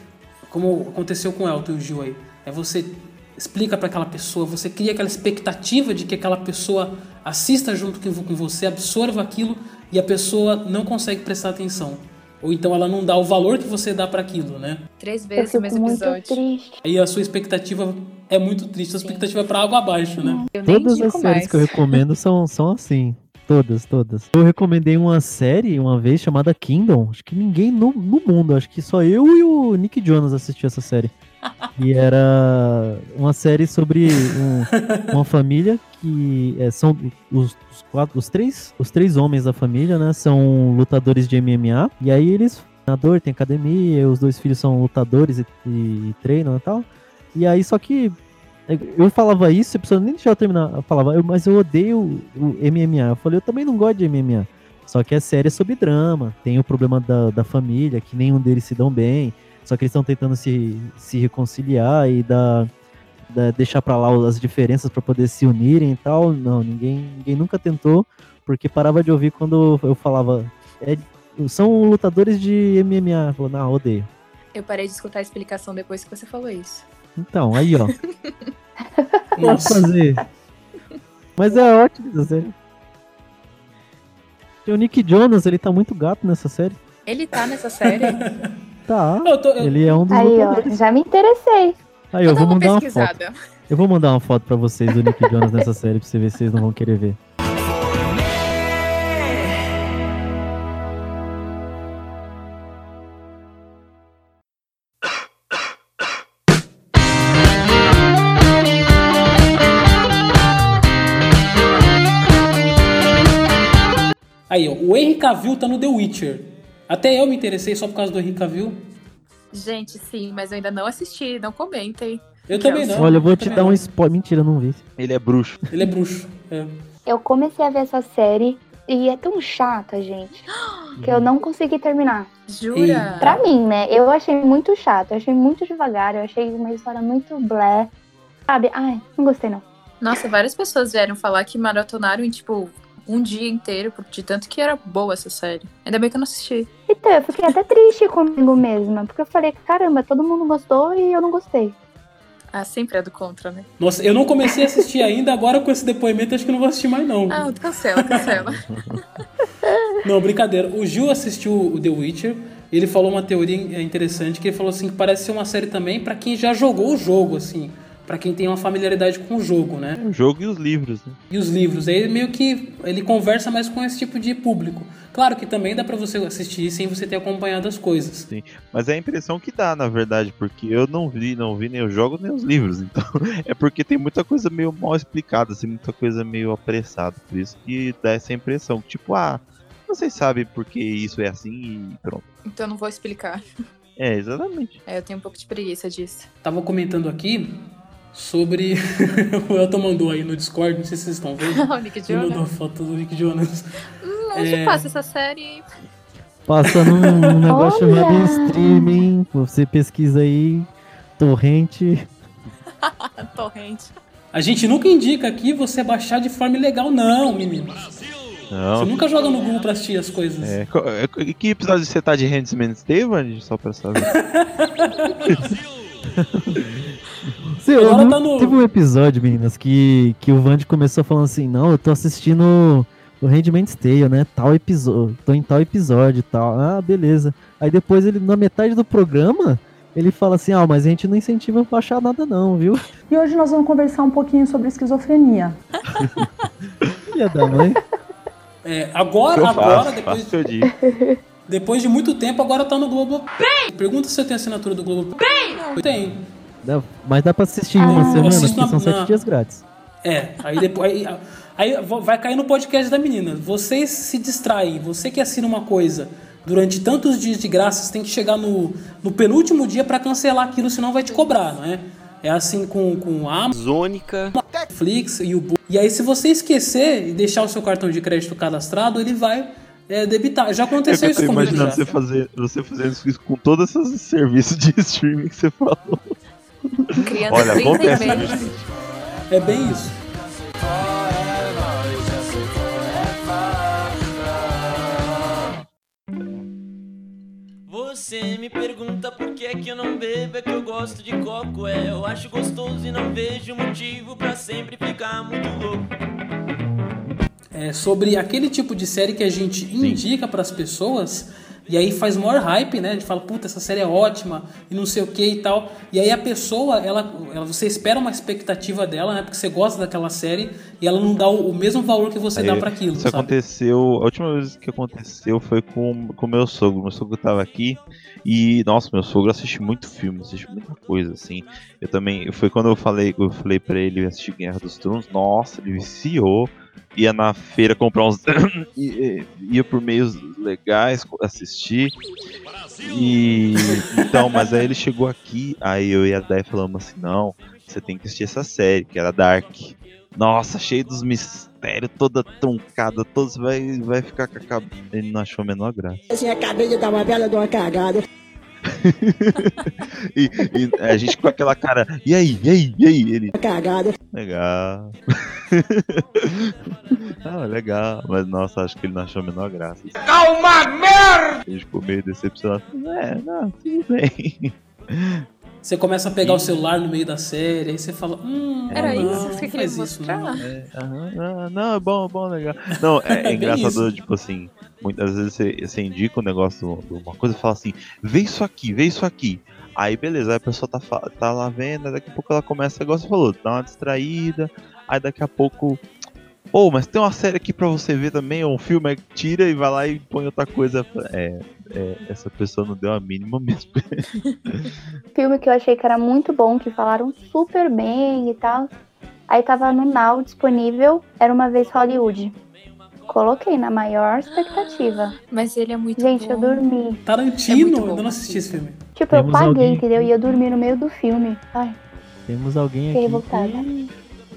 como aconteceu com o Elton e o Gil aí, aí você explica pra aquela pessoa, você cria aquela expectativa de que aquela pessoa assista junto com você, absorva aquilo e a pessoa não consegue prestar atenção. Ou então ela não dá o valor que você dá pra aquilo, né? Três vezes o mesmo muito episódio. triste. Aí a sua expectativa é muito triste, a expectativa é pra água abaixo, né? Eu nem Todas digo as séries mais. que eu recomendo são, são assim. Todas, todas. Eu recomendei uma série uma vez chamada Kingdom. Acho que ninguém no, no mundo, acho que só eu e o Nick Jonas assistiu essa série. E era uma série sobre um- uma família que é, são os, os quatro, os três, os três homens da família, né? São lutadores de MMA. E aí eles treinador, tem academia, os dois filhos são lutadores e, e treinam e tal. E aí só que eu falava isso, a pessoa nem deixava eu terminar. Eu falava, "Eu- mas eu odeio o, MMA. Eu falei, eu também não gosto de MMA. Só que a série é sobre drama. Tem o problema da, da família, que nenhum deles se dão bem. Só que eles estão tentando se, se reconciliar e dar, deixar pra lá as diferenças pra poder se unirem e tal. Não, ninguém, ninguém nunca tentou, porque parava de ouvir quando eu falava. "É- são lutadores de MMA. Falou, não, odeio. Eu parei de escutar a explicação depois que você falou isso. Então, aí, ó. Nossa. fazer. Mas é ótimo essa série. O Nick Jonas, ele tá muito gato nessa série. Ele tá nessa série? Tá. Eu tô- eu- Ele é um dos Aí, ó, já me interessei. Aí, eu Vou dar vou mandar uma foto. Eu vou mandar uma foto pra vocês do Nick Jonas nessa série pra você ver se vocês não vão querer ver. Aí, ó, o Henry Cavill tá no The Witcher. Até eu me interessei só por causa do Henry Cavill. Gente, sim, mas eu ainda não assisti, não comentem. Eu também não. Olha, eu vou te também dar um não. spoiler. Mentira, eu não vi. Ele é bruxo. Ele é bruxo. É. Eu comecei a ver essa série e é tão chata, gente, que eu não consegui terminar. Jura? Pra mim, né? Eu achei muito chato, eu achei muito devagar, eu achei uma história muito blé. Sabe? Ai, não gostei não. Nossa, várias pessoas vieram falar que maratonaram em, tipo, um dia inteiro, por- de tanto que era boa essa série. Ainda bem que eu não assisti. Então, eu fiquei até triste comigo mesma, porque eu falei, caramba, todo mundo gostou e eu não gostei. Ah, sempre é do contra, né? Nossa, eu não comecei a assistir ainda, agora com esse depoimento acho que não vou assistir mais não. Ah, cancela, cancela. Não, brincadeira. O Gil assistiu o The Witcher. Ele falou uma teoria interessante que ele falou assim que parece ser uma série também pra quem já jogou o jogo, assim, Pra quem tem uma familiaridade com o jogo, né? O jogo e os livros, né? E os livros, aí meio que ele conversa mais com esse tipo de público. Claro que também dá pra você assistir sem você ter acompanhado as coisas. Sim. Mas é a impressão que dá, na verdade, porque eu não vi, não vi nem os jogos nem os livros. Então, é porque tem muita coisa meio mal explicada, assim, muita coisa meio apressada. Por isso que dá essa impressão. Tipo, ah, vocês sabem por que isso é assim e pronto. Então eu não vou explicar. É, exatamente. É, eu tenho um pouco de preguiça disso. Tava comentando aqui sobre. o Elton mandou aí no Discord, não sei se vocês estão vendo. O Nick Ele Jonas. mandou a foto do Nick Jonas. Hum, onde É. passa essa série? Passa num, negócio Olha! chamado streaming. Você pesquisa aí, torrente. Torrente. A gente nunca indica aqui você baixar de forma ilegal, não, meninos. Não. Você nunca joga no Google pra assistir as coisas. É, é, que episódio você tá de Handmaid's Tale, Vandy? Só pra saber. Sim, Agora não- tá no- Teve um episódio, meninas, que, que o Vandy começou falando assim, não, eu tô assistindo o Handmaid's Tale, né? Tal episódio, tô em tal episódio e tal. Ah, beleza. Aí depois ele, na metade do programa, ele fala assim, ah, mas a gente não incentiva a baixar nada não, viu? E hoje nós vamos conversar um pouquinho sobre esquizofrenia. Filha da mãe. É, agora, Eu agora, faço, depois, faço digo. depois de muito tempo, agora tá no Globo. Pergunta se eu tenho assinatura do Globo. Não, tenho. Dá- mas dá pra assistir Ah, uma eu semana, porque na- são sete na- dias grátis. É, aí depois. Aí, aí vai cair no podcast da menina. Vocês se distraem, você que assina uma coisa durante tantos dias de graça, você tem que chegar no, no penúltimo dia pra cancelar aquilo, senão vai te cobrar, não é? É assim com, com a Amazônica, Netflix e o E aí, se você esquecer e deixar o seu cartão de crédito cadastrado, ele vai é, debitar. Já aconteceu eu isso tô comigo imaginando você, fazer, você fazendo isso com todos esses serviços de streaming que você falou. Criança Olha, de 30 acontece, meio. gente? É bem isso. Você me pergunta por que é que eu não bebo, é que eu gosto de coco, é. Eu acho gostoso e não vejo motivo pra sempre ficar muito louco. é, sobre aquele tipo de série que a gente indica para as pessoas e aí faz maior hype, né? A gente fala, puta, essa série é ótima e não sei o que e tal. E aí a pessoa, ela, ela, você espera uma expectativa dela, né? Porque você gosta daquela série e ela não dá o, o mesmo valor que você dá Aí, para aquilo, Isso sabe? aconteceu. A última vez que aconteceu foi com o meu sogro. Meu sogro tava aqui e, nossa, meu sogro assiste muito filme, assiste muita coisa, assim. Eu também. Foi quando eu falei, eu falei pra ele assistir Guerra dos Tronos, nossa, ele viciou. Ia na feira comprar uns. ia, ia por meios legais assistir. E. Então, mas aí ele chegou aqui, aí eu e a Dai falamos assim: não, você tem que assistir essa série, que era Dark. Nossa, cheio dos mistérios, toda truncada, todos vai, vai ficar com a cabeça. Ele não achou a menor graça. Assim, acabei de dar uma bela de uma cagada. E, e a gente com aquela cara, e aí, e aí, e aí? Ele. Cagada. Legal. ah, legal. Mas nossa, acho que ele não achou a menor graça. Calma, merda! Ele ficou meio decepcionado. É, não, tudo bem. Você começa a pegar o celular no meio da série, aí você fala, hum, Era não, isso que você queria faz isso, mostrar? não. É, aham, não, não, é bom, é bom, legal. Não, é, é engraçado, isso. tipo assim, muitas vezes você, você indica um negócio de uma coisa e fala assim, vê isso aqui, vê isso aqui. Aí beleza, aí a pessoa tá, tá lá vendo, daqui a pouco ela começa, igual você falou, dá uma distraída, aí daqui a pouco. Pô, mas tem uma série aqui pra você ver também, um filme, tira e vai lá e põe outra coisa. É, é, essa pessoa não deu a mínima mesmo. filme que eu achei que era muito bom, que falaram super bem e tal. Aí tava no Now disponível, era uma vez Hollywood. Coloquei na maior expectativa. Mas ele é muito Gente, bom. eu dormi. Tarantino, É bom. eu não assisti esse filme. Tipo, eu Temos paguei, alguém- entendeu? E eu dormi no meio do filme. Ai, Temos alguém fiquei aqui revoltada. que,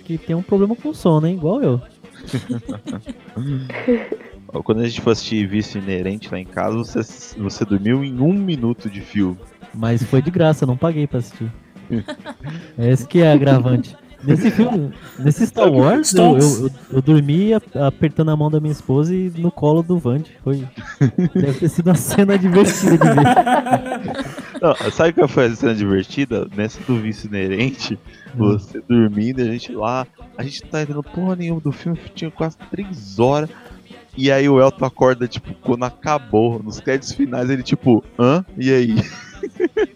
que tem um problema com sono, hein? Igual eu. Quando a gente for assistir Vício Inerente lá em casa, você, você dormiu em um minuto de filme. Mas foi de graça, eu não paguei pra assistir. Esse que é agravante. Nesse filme, nesse Star Wars, eu, eu, eu, dormi apertando a mão da minha esposa e no colo do Vande. Foi. Deve ter sido uma cena divertida de ver. Não, sabe qual foi a cena divertida? Nessa do Vício Inerente, você dormindo, a gente lá, a gente tá entendendo porra nenhuma do filme, tinha quase três horas. E aí o Elton acorda, tipo, quando acabou, nos créditos finais, ele tipo, hã? E aí?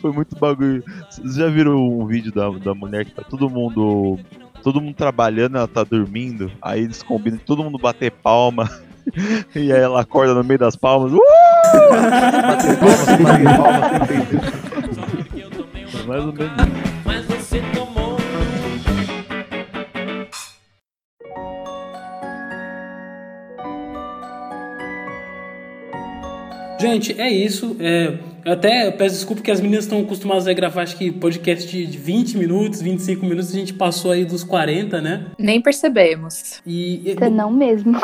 Foi muito bagulho. Vocês já viram um vídeo da, da mulher que tá todo mundo. Todo mundo trabalhando, ela tá dormindo. Aí eles combinam todo mundo bater palma. E aí ela acorda no meio das palmas. Uh! Bater palma, bater palma, Mais ou menos isso. Mas você tomou. Gente, é isso. É, Eu até peço desculpa que as meninas estão acostumadas a gravar, acho que podcast de 20 minutos, 25 minutos, a gente passou aí dos 40, né? Nem percebemos. E Você não mesmo.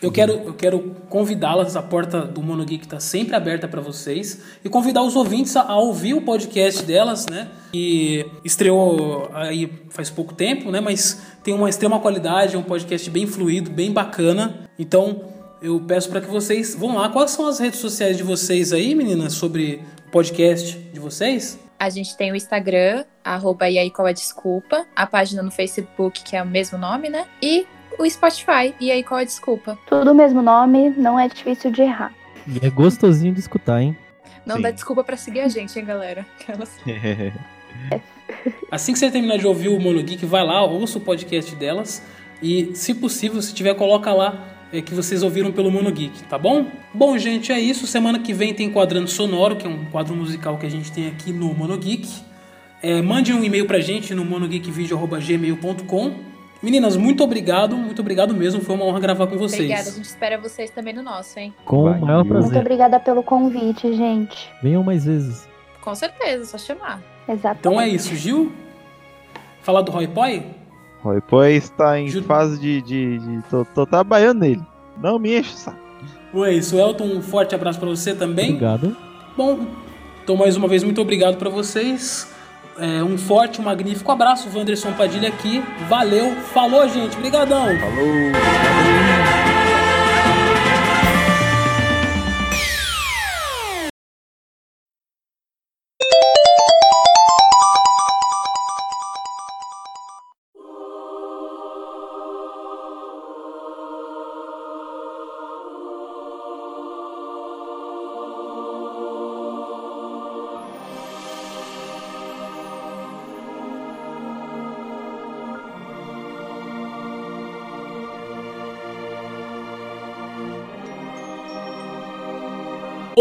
eu quero, eu quero convidá-las, a porta do Mono Geek está sempre aberta para vocês, e convidar os ouvintes a, a ouvir o podcast delas, né? Que estreou aí faz pouco tempo, né? Mas tem uma extrema qualidade, é um podcast bem fluido, bem bacana. Então, eu peço para que vocês vão lá. Quais são as redes sociais de vocês aí, meninas, sobre o podcast de vocês? A gente tem o Instagram, arroba e aí qual é desculpa, a página no Facebook, que é o mesmo nome, né? E o Spotify, e aí qual é desculpa. Tudo o mesmo nome, não é difícil de errar. E é gostosinho de escutar, hein? Não Sim. dá desculpa pra seguir a gente, hein, galera? Aquelas- Assim que você terminar de ouvir o Mono Geek, vai lá, ouça o podcast delas e, se possível, se tiver, coloca lá que vocês ouviram pelo Mono Geek, tá bom? Bom, gente, é isso. Semana que vem tem Quadrando Sonoro, que é um quadro musical que a gente tem aqui no Mono Geek. É, mande um e-mail pra gente no monogeekvideo.gmail.com Meninas, muito obrigado, muito obrigado mesmo. Foi uma honra gravar com vocês. Obrigada, a gente espera vocês também no nosso, hein? Com o maior Muito prazer. obrigada pelo convite, gente. Venham mais vezes. Com certeza, só chamar. Exatamente. Então é isso, Gil. Falar do Roy Poi? Roy Poi está em fase de. de, de- tô, tô trabalhando nele. Não me enche o saco. É. Elton, um forte abraço pra você também. Obrigado. Bom, então mais uma vez, muito obrigado pra vocês. É, um forte, um magnífico abraço. Wanderson Padilha aqui. Valeu. Falou, gente. Obrigadão. Falou.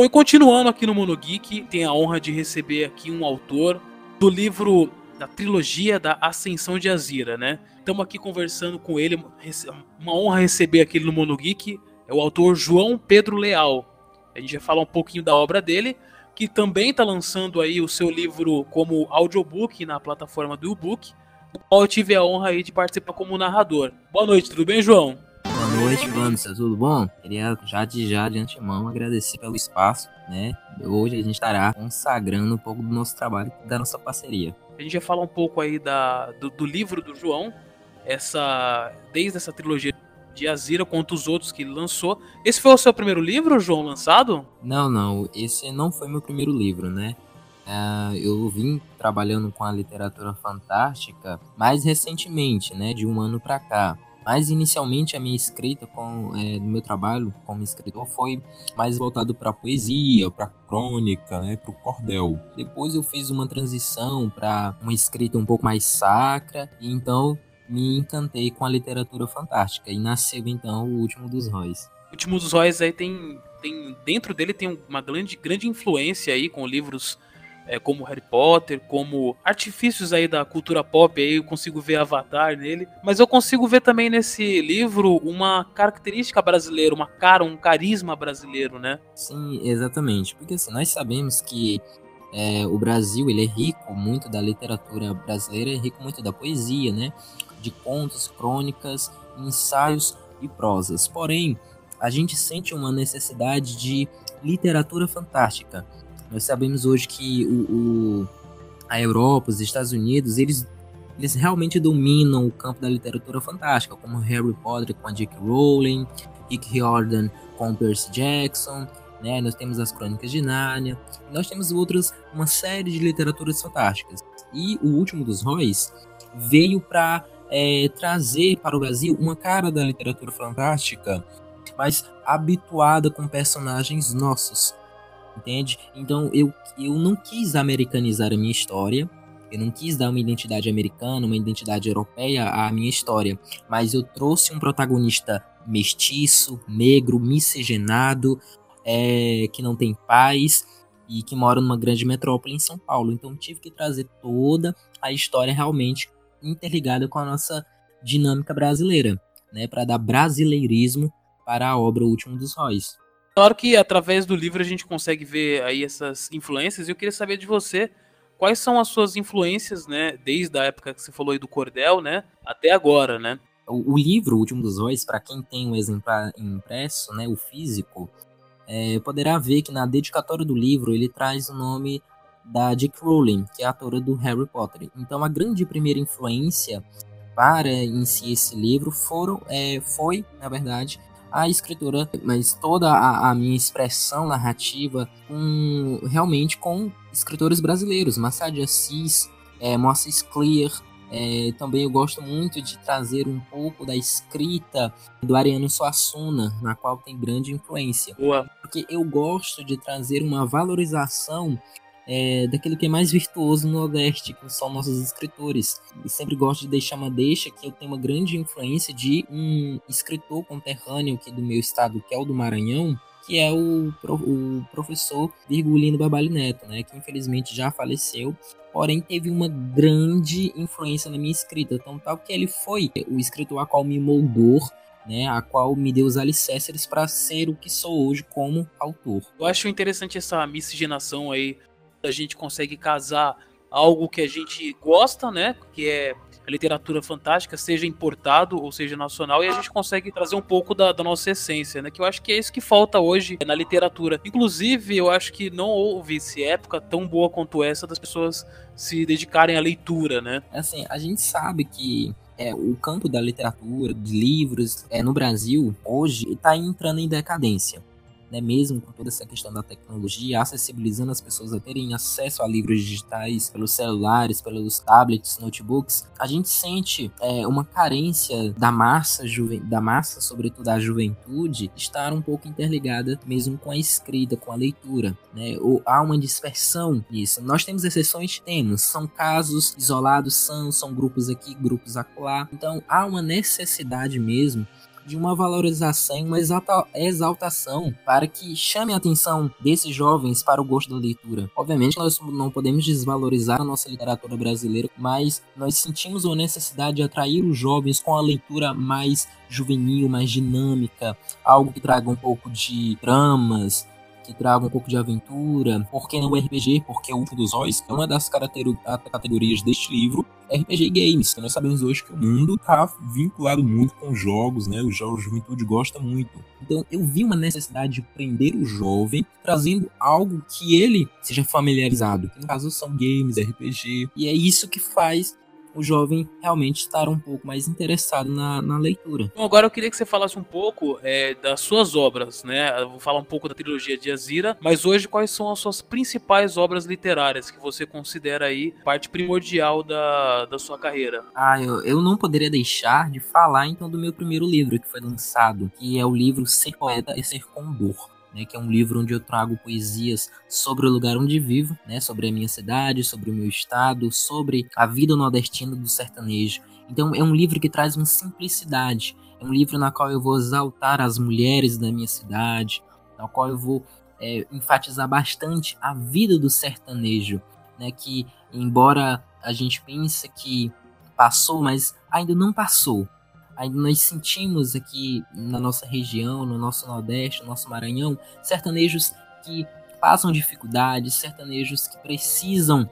Bom, e continuando aqui no Mono Geek, tem a honra de receber aqui um autor do livro da trilogia da Ascensão de Azira, né? Estamos aqui conversando com ele, uma honra receber aqui no Mono Geek, é o autor João Pedro Leal. A gente vai falar um pouquinho da obra dele, que também está lançando aí o seu livro como audiobook na plataforma do e-book, eu tive a honra aí de participar como narrador. Boa noite, tudo bem, João? Boa noite, Vanessa, tudo bom? Queria já de já de antemão agradecer pelo espaço, né? Hoje a gente estará consagrando um pouco do nosso trabalho, da nossa parceria. A gente vai falar um pouco aí da, do, do livro do João, essa desde essa trilogia de Azira quanto os outros que ele lançou. Esse foi o seu primeiro livro, João, lançado? Não, não, esse não foi meu primeiro livro, né? Ah, eu vim trabalhando com a literatura fantástica mais recentemente, né? De um ano pra cá. Mas inicialmente a minha escrita com é, meu trabalho como escritor foi mais voltado para poesia, para crônica, né, para o cordel. Depois eu fiz uma transição para uma escrita um pouco mais sacra e então me encantei com a literatura fantástica e nasceu então o último dos Róis. O Último dos Róis aí tem, tem dentro dele tem uma grande, grande influência aí com livros é, como Harry Potter, como artifícios aí da cultura pop, aí eu consigo ver Avatar nele, mas eu consigo ver também nesse livro uma característica brasileira, uma cara, um carisma brasileiro, né? Sim, exatamente, porque assim, nós sabemos que é, o Brasil ele é rico muito da literatura brasileira, é rico muito da poesia, né? De contos, crônicas, ensaios e prosas. Porém, a gente sente uma necessidade de literatura fantástica. Nós sabemos hoje que o, o- a Europa, os Estados Unidos, eles, eles realmente dominam o campo da literatura fantástica, como Harry Potter com a J.K. Rowling, Rick Riordan com Percy Jackson, né? Nós temos as Crônicas de Nárnia, nós temos outras, uma série de literaturas fantásticas. E o último dos Róis veio para trazer para o Brasil uma cara da literatura fantástica, mas habituada com personagens nossos, entende? Então eu, eu não quis americanizar a minha história, eu não quis dar uma identidade americana, uma identidade europeia à minha história, mas eu trouxe um protagonista mestiço, negro, miscigenado, é, que não tem pais e que mora numa grande metrópole em São Paulo. Então tive que trazer toda a história realmente interligada com a nossa dinâmica brasileira, né, para dar brasileirismo para a obra O Último dos Róis. Claro que através do livro a gente consegue ver aí essas influências. E eu queria saber de você quais são as suas influências, né? Desde a época que você falou aí do cordel, né? Até agora, né? O, o livro, O Último dos Olhos, para quem tem um exemplar impresso, né? O físico, é, poderá ver que na dedicatória do livro ele traz o nome da J.K. Rowling, que é a autora do Harry Potter. Então a grande primeira influência para em si esse livro foram, é, foi, na verdade, a escritora, mas toda a, a, minha expressão narrativa com, realmente com escritores brasileiros, Machado de Assis, é, Moacir Clear, é, também eu gosto muito de trazer um pouco da escrita do Ariano Suassuna, na qual tem grande influência. Boa. Porque eu gosto de trazer uma valorização é, daquilo que é mais virtuoso no Nordeste, que são nossos escritores. E sempre gosto de deixar uma deixa que eu tenho uma grande influência de um escritor conterrâneo aqui do meu estado, que é o do Maranhão, que é o, o professor Virgulino Barbali Neto, né, que infelizmente já faleceu, porém teve uma grande influência na minha escrita, então tal que ele foi o escritor a qual me moldou né, a qual me deu os alicerces para ser o que sou hoje como autor. Eu acho interessante essa miscigenação aí a gente consegue casar algo que a gente gosta, né? Que é literatura fantástica, seja importado ou seja nacional, e a gente consegue trazer um pouco da, da, nossa essência, né? Que eu acho que é isso que falta hoje na literatura. Inclusive, eu acho que não houve essa época tão boa quanto essa das pessoas se dedicarem à leitura, né? Assim, a gente sabe que é, o campo da literatura, de livros, é, no Brasil, hoje, está entrando em decadência né, mesmo com toda essa questão da tecnologia, acessibilizando as pessoas a terem acesso a livros digitais pelos celulares, pelos tablets, notebooks, a gente sente é, uma carência da massa, da massa, sobretudo da juventude, estar um pouco interligada mesmo com a escrita, com a leitura, né? Ou há uma dispersão nisso. Nós temos exceções, temos, são casos isolados, são, são grupos aqui, grupos acolá. Então há uma necessidade mesmo de uma valorização e uma exaltação para que chame a atenção desses jovens para o gosto da leitura. Obviamente, nós não podemos desvalorizar a nossa literatura brasileira, mas nós sentimos a necessidade de atrair os jovens com a leitura mais juvenil, mais dinâmica, algo que traga um pouco de dramas, que traga um pouco de aventura. Por que não RPG? Porque o Último dos Olhos é uma das categorias deste livro, RPG Games. Que nós sabemos hoje que o mundo está vinculado muito com jogos, né? O jovem, a juventude gosta muito. Então eu vi uma necessidade de prender o jovem, trazendo algo que ele seja familiarizado. Que no caso são games, RPG. E é isso que faz o jovem realmente estar um pouco mais interessado na, na leitura. Bom, agora eu queria que você falasse um pouco é, das suas obras, né? Eu vou falar um pouco da trilogia de Azira, mas hoje quais são as suas principais obras literárias que você considera aí parte primordial da, da sua carreira? Ah, eu, eu não poderia deixar de falar então do meu primeiro livro que foi lançado, que é o livro Ser Poeta e Ser Condor né, que é um livro onde eu trago poesias sobre o lugar onde vivo, né, sobre a minha cidade, sobre o meu estado, sobre a vida nordestina do sertanejo. Então é um livro que traz uma simplicidade, é um livro na qual eu vou exaltar as mulheres da minha cidade, na qual eu vou é, enfatizar bastante a vida do sertanejo, né, que embora a gente pense que passou, mas ainda não passou, nós sentimos aqui na nossa região, no nosso Nordeste, no nosso Maranhão, sertanejos que passam dificuldades, sertanejos que precisam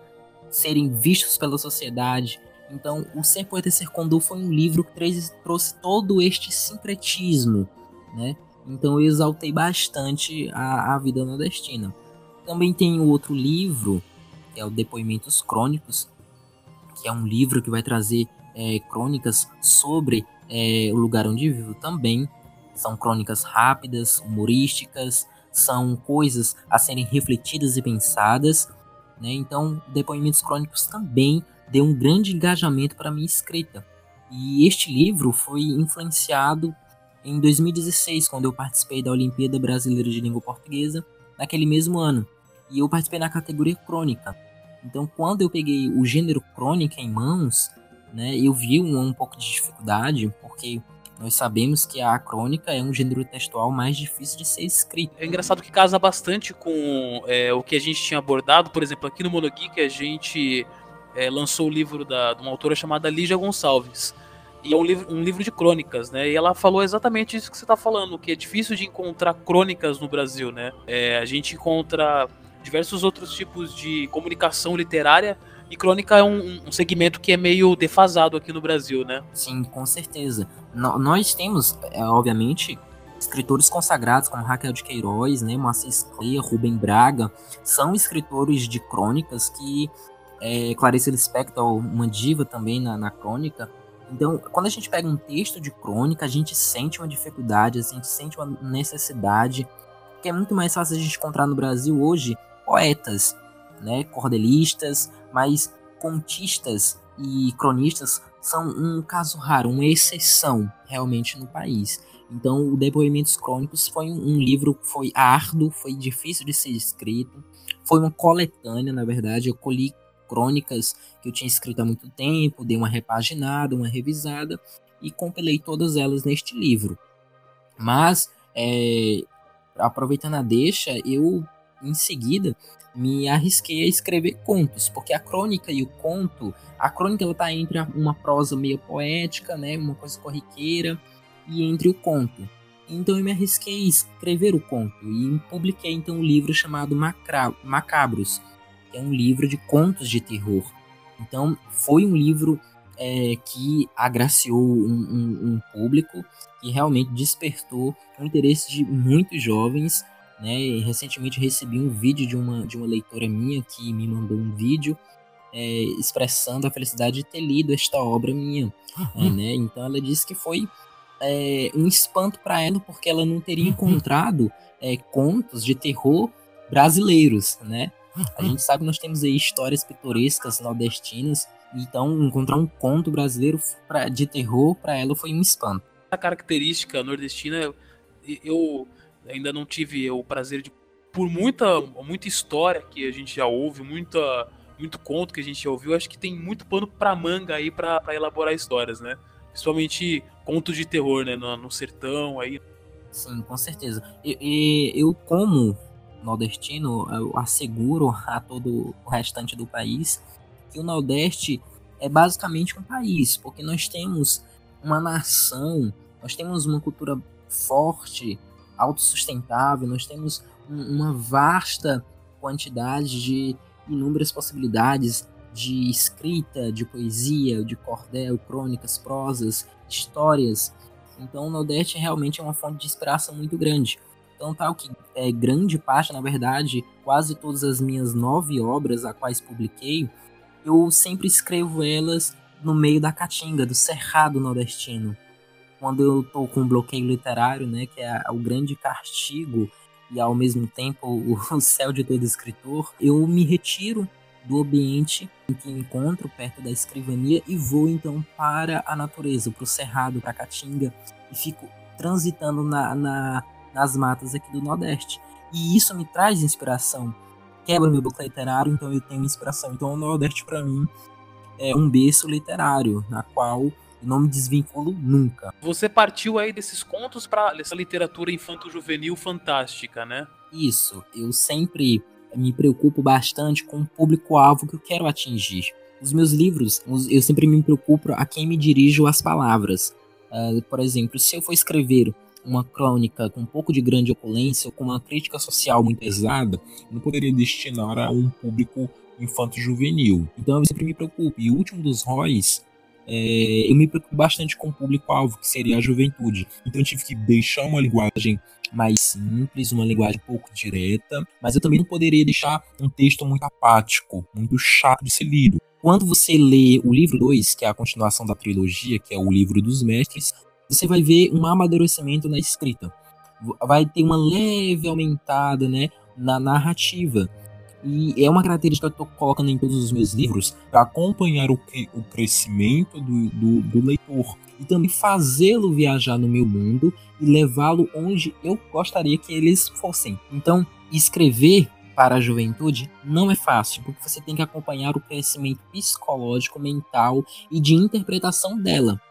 serem vistos pela sociedade. Então, o Ser Poeta Ser foi um livro que trouxe todo este sincretismo, né? Então, eu exaltei bastante a, a vida nordestina. Também tem outro livro, que é o Depoimentos Crônicos, que é um livro que vai trazer é, crônicas sobre é, O Lugar Onde Vivo também. São crônicas rápidas, humorísticas, são coisas a serem refletidas e pensadas. Né? Então, Depoimentos Crônicos também deu um grande engajamento para minha escrita. E este livro foi influenciado em 2016, quando eu participei da Olimpíada Brasileira de Língua Portuguesa, naquele mesmo ano. E eu participei na categoria crônica. Então, quando eu peguei o gênero crônica em mãos, né? Eu vi um, um pouco de dificuldade, porque nós sabemos que a crônica é um gênero textual mais difícil de ser escrito. É engraçado que casa bastante com é, o que a gente tinha abordado, por exemplo, aqui no Monogeek a gente é, lançou o livro da, de uma autora chamada Lígia Gonçalves. E é um livro, um livro de crônicas, né? E ela falou exatamente isso que você está falando, que é difícil de encontrar crônicas no Brasil, né? É, a gente encontra diversos outros tipos de comunicação literária e crônica é um, um, segmento que é meio defasado aqui no Brasil, né? Sim, com certeza. Nós temos, é, obviamente, escritores consagrados como Raquel de Queiroz, né, Moacir Clear, Rubem Braga, são escritores de crônicas que é, Clarice Lispector, uma diva também na, na crônica. Então, quando a gente pega um texto de crônica, a gente sente uma dificuldade, a gente sente uma necessidade, que é muito mais fácil a gente encontrar no Brasil hoje poetas, né, cordelistas, mas contistas e cronistas são um caso raro, uma exceção realmente no país. Então, o Depoimentos Crônicos foi um, livro que foi árduo, foi difícil de ser escrito, foi uma coletânea, na verdade. Eu colhi crônicas que eu tinha escrito há muito tempo, dei uma repaginada, uma revisada e compilei todas elas neste livro. Mas, é, aproveitando a deixa, eu em seguida me arrisquei a escrever contos, porque a crônica e o conto, a crônica ela tá entre uma prosa meio poética, né, uma coisa corriqueira, e entre o conto. Então eu me arrisquei a escrever o conto e publiquei então um livro chamado Macra Macabros, que é um livro de contos de terror. Então foi um livro é, que agraciou um, um, um público que realmente despertou o interesse de muitos jovens né? E recentemente recebi um vídeo de uma, de uma leitora minha que me mandou um vídeo é, expressando a felicidade de ter lido esta obra minha, uhum. né? Então ela disse que foi é, um espanto para ela porque ela não teria uhum. encontrado é, contos de terror brasileiros, né? A gente sabe que nós temos aí histórias pitorescas nordestinas, então encontrar um conto brasileiro pra, de terror para ela foi um espanto. A característica nordestina, eu ainda não tive o prazer de. Por muita, muita história que a gente já ouve, muita, muito conto que a gente já ouviu, acho que tem muito pano pra manga aí pra elaborar histórias, né? Principalmente contos de terror, né? No, no sertão aí. Sim, com certeza. E, e, eu, como nordestino, eu asseguro a todo o restante do país que o Nordeste é basicamente um país, porque nós temos uma nação, nós temos uma cultura forte, autossustentável, nós temos um, uma vasta quantidade de inúmeras possibilidades de escrita, de poesia, de cordel, crônicas, prosas, histórias. Então o Nordeste realmente é uma fonte de inspiração muito grande. Então tal que é grande parte, na verdade, quase todas as minhas nove obras a quais publiquei, eu sempre escrevo elas no meio da caatinga, do cerrado nordestino quando eu tô com bloqueio literário, né, que é o grande castigo e ao mesmo tempo o céu de todo escritor, eu me retiro do ambiente em que encontro perto da escrivania e vou então para a natureza, para o cerrado, para a caatinga e fico transitando na, na, nas matas aqui do Nordeste. E isso me traz inspiração. Quebra meu bloqueio literário, então eu tenho inspiração. Então o Nordeste para mim é um berço literário, na qual não me desvinculo nunca. Você partiu aí desses contos para essa literatura infanto-juvenil fantástica, né? Isso. Eu sempre me preocupo bastante com o público-alvo que eu quero atingir. Os meus livros, eu sempre me preocupo a quem me dirijo as palavras. Uh, por exemplo, se eu for escrever uma crônica com um pouco de grande oculência ou com uma crítica social muito pesada, não poderia destinar a um público infanto-juvenil. Então eu sempre me preocupo. E o último dos Roy's é, eu me preocupo bastante com o público-alvo, que seria a juventude. Então eu tive que deixar uma linguagem mais simples, uma linguagem pouco direta, mas eu também não poderia deixar um texto muito apático, muito chato de ser lido. Quando você lê o livro 2, que é a continuação da trilogia, que é o livro dos mestres, você vai ver um amadurecimento na escrita. Vai ter uma leve aumentada né, na narrativa. E é uma característica que eu estou colocando em todos os meus livros para acompanhar o, o crescimento do, do, do leitor e também fazê-lo viajar no meu mundo e levá-lo onde eu gostaria que eles fossem. Então, escrever para a juventude não é fácil, porque você tem que acompanhar o crescimento psicológico, mental e de interpretação dela.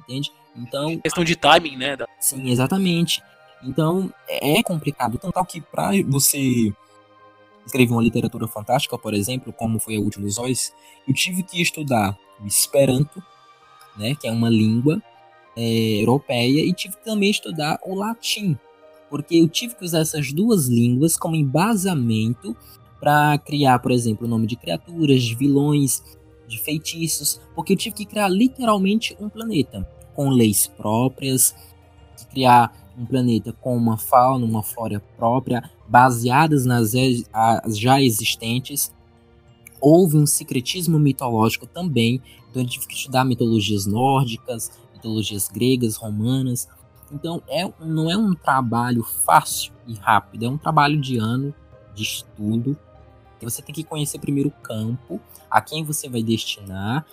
Entende? Então, questão de timing, né? Sim, exatamente. Então, é complicado, tanto que para você escrevi uma literatura fantástica, por exemplo, como foi a Última Olhos, eu tive que estudar o Esperanto, né, que é uma língua é, europeia, e tive que também estudar o latim, porque eu tive que usar essas duas línguas como embasamento para criar, por exemplo, o nome de criaturas, de vilões, de feitiços, porque eu tive que criar literalmente um planeta com leis próprias, criar um planeta com uma fauna, uma flora própria, baseadas nas já existentes. Houve um secretismo mitológico também, então eu tive que estudar mitologias nórdicas, mitologias gregas, romanas. Então é, não é um trabalho fácil e rápido, é um trabalho de ano de estudo. Você tem que conhecer primeiro o campo, a quem você vai destinar,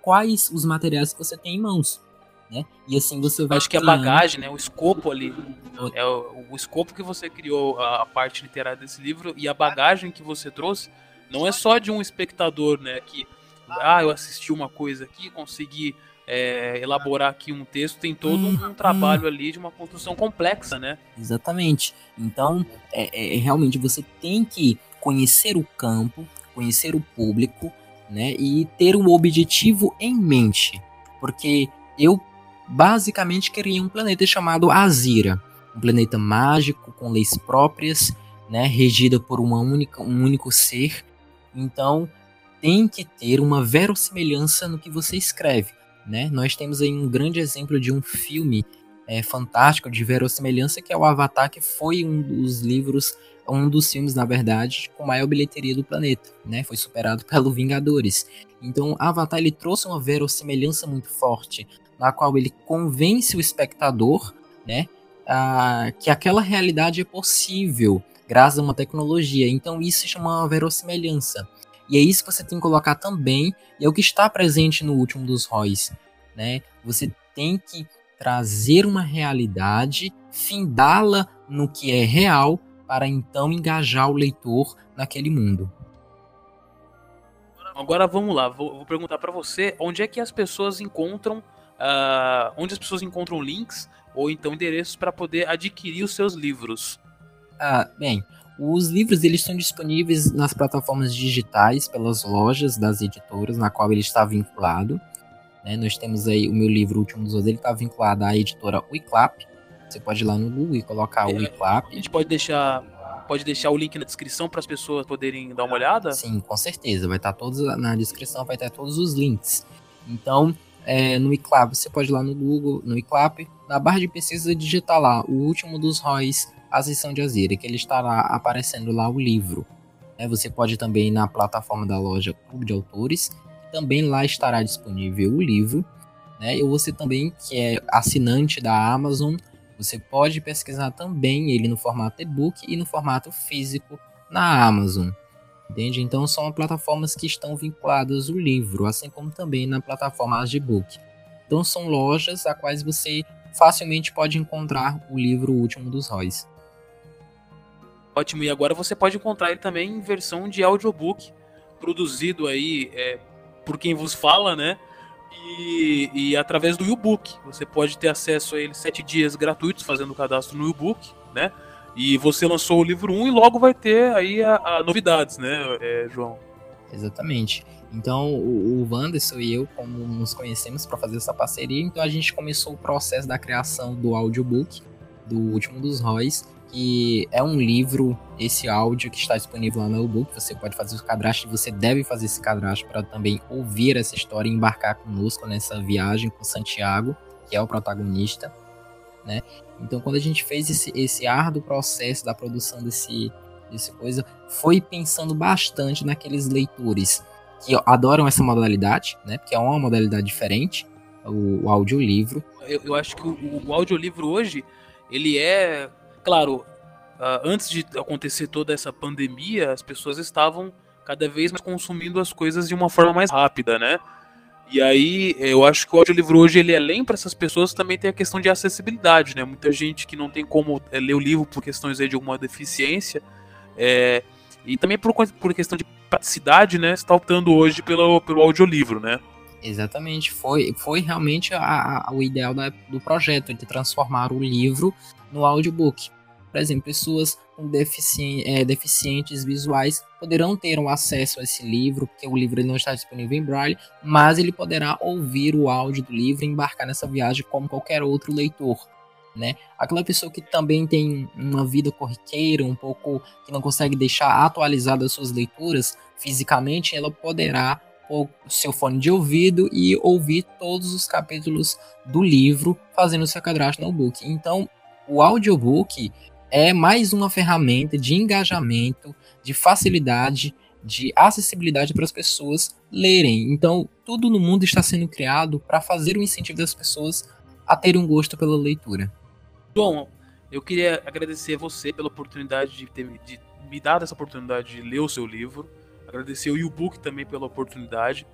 quais os materiais que você tem em mãos né? E assim você vai. Acho que a bagagem, né? O escopo ali. É o, o escopo que você criou, a, a, parte literária desse livro, e a bagagem que você trouxe, não é só de um espectador, né? Que, ah, eu assisti uma coisa aqui, consegui é, elaborar aqui um texto, tem todo um, um trabalho ali de uma construção complexa, né? Exatamente. Então, é, é, realmente você tem que conhecer o campo, conhecer o público, né? E ter um objetivo em mente. Porque eu basicamente queria um planeta chamado Azira, um planeta mágico com leis próprias, né, regida por uma única, um único ser. Então, tem que ter uma verossimilhança no que você escreve, né? Nós temos aí um grande exemplo de um filme é, fantástico de verossimilhança que é o Avatar, que foi um dos livros, um dos filmes, na verdade, com maior bilheteria do planeta, né? Foi superado pelo Vingadores. Então, Avatar ele trouxe uma verossimilhança muito forte na qual ele convence o espectador, né, a, que aquela realidade é possível graças a uma tecnologia. Então isso se chama uma verossimilhança. E é isso que você tem que colocar também, e é o que está presente no último dos Roy's, né? Você tem que trazer uma realidade, findá-la no que é real, para então engajar o leitor naquele mundo. Agora vamos lá, vou, vou perguntar para você onde é que as pessoas encontram uh, onde as pessoas encontram links ou então endereços para poder adquirir os seus livros. Ah, bem, os livros eles estão disponíveis nas plataformas digitais pelas lojas das editoras na qual ele está vinculado. Né? Nós temos aí o meu livro o Último dos Outros, ele está vinculado à editora Wiclap. Você pode ir lá no Google e colocar o é, Wiclap. A gente pode deixar pode deixar o link na descrição para as pessoas poderem dar uma olhada? Sim, com certeza. Vai estar tá todos na descrição, vai estar todos os links. Então, é, no iClap, você pode ir lá no Google, no iClap, na barra de pesquisa digitar lá o último dos ROIs, a sessão de Azira, que ele estará aparecendo lá o livro. É, você pode também ir na plataforma da loja Clube de Autores, também lá estará disponível o livro. Né? E você também, que é assinante da Amazon, você pode pesquisar também ele no formato e-book e no formato físico na Amazon. Entende? Então são plataformas que estão vinculadas ao livro, assim como também na plataforma Agibook. Então são lojas a quais você facilmente pode encontrar o livro Último dos Róis. Ótimo, e agora você pode encontrar ele também em versão de audiobook, produzido aí é, por quem vos fala, né? E, e através do e-book. Você pode ter acesso a ele sete dias gratuitos fazendo o cadastro no e-book, né? E você lançou o livro 1 e logo vai ter aí a, a novidades, né, é, João? Exatamente. Então, o, Wanderson e eu, como nos conhecemos para fazer essa parceria, então a gente começou o processo da criação do audiobook, do Último dos Róis, que é um livro, esse áudio que está disponível lá no e-book. Você pode fazer o cadastro, você deve fazer esse cadastro para também ouvir essa história e embarcar conosco nessa viagem com Santiago, que é o protagonista né? Então, quando a gente fez esse, esse árduo processo da produção desse, desse coisa, foi pensando bastante naqueles leitores que adoram essa modalidade, né? Porque é uma modalidade diferente, o, o audiolivro. Eu, eu acho que o, o audiolivro hoje, ele é, claro, uh, antes de acontecer toda essa pandemia, as pessoas estavam cada vez mais consumindo as coisas de uma forma mais rápida, né? E aí, eu acho que o audiolivro hoje, ele além para essas pessoas, também tem a questão de acessibilidade, né? Muita gente que não tem como é, ler o livro por questões aí de alguma deficiência, é, e também por, por questão de praticidade, né? Está optando hoje pelo, pelo audiolivro, né? Exatamente, foi, foi realmente a, a, o ideal da, do projeto, de transformar o livro no audiobook. Por exemplo, pessoas com defici é, deficientes visuais poderão ter um acesso a esse livro, porque o livro não está disponível em braille, mas ele poderá ouvir o áudio do livro e embarcar nessa viagem como qualquer outro leitor. Né? Aquela pessoa que também tem uma vida corriqueira, um pouco que não consegue deixar atualizadas suas leituras fisicamente, ela poderá pôr seu fone de ouvido e ouvir todos os capítulos do livro fazendo seu cadastro no book. Então, o audiobook é mais uma ferramenta de engajamento, de facilidade, de acessibilidade para as pessoas lerem. Então, tudo no mundo está sendo criado para fazer o incentivo das pessoas a terem um gosto pela leitura. Bom, eu queria agradecer você pela oportunidade de, ter, de me dar essa oportunidade de ler o seu livro. Agradecer o YouBook também pela oportunidade.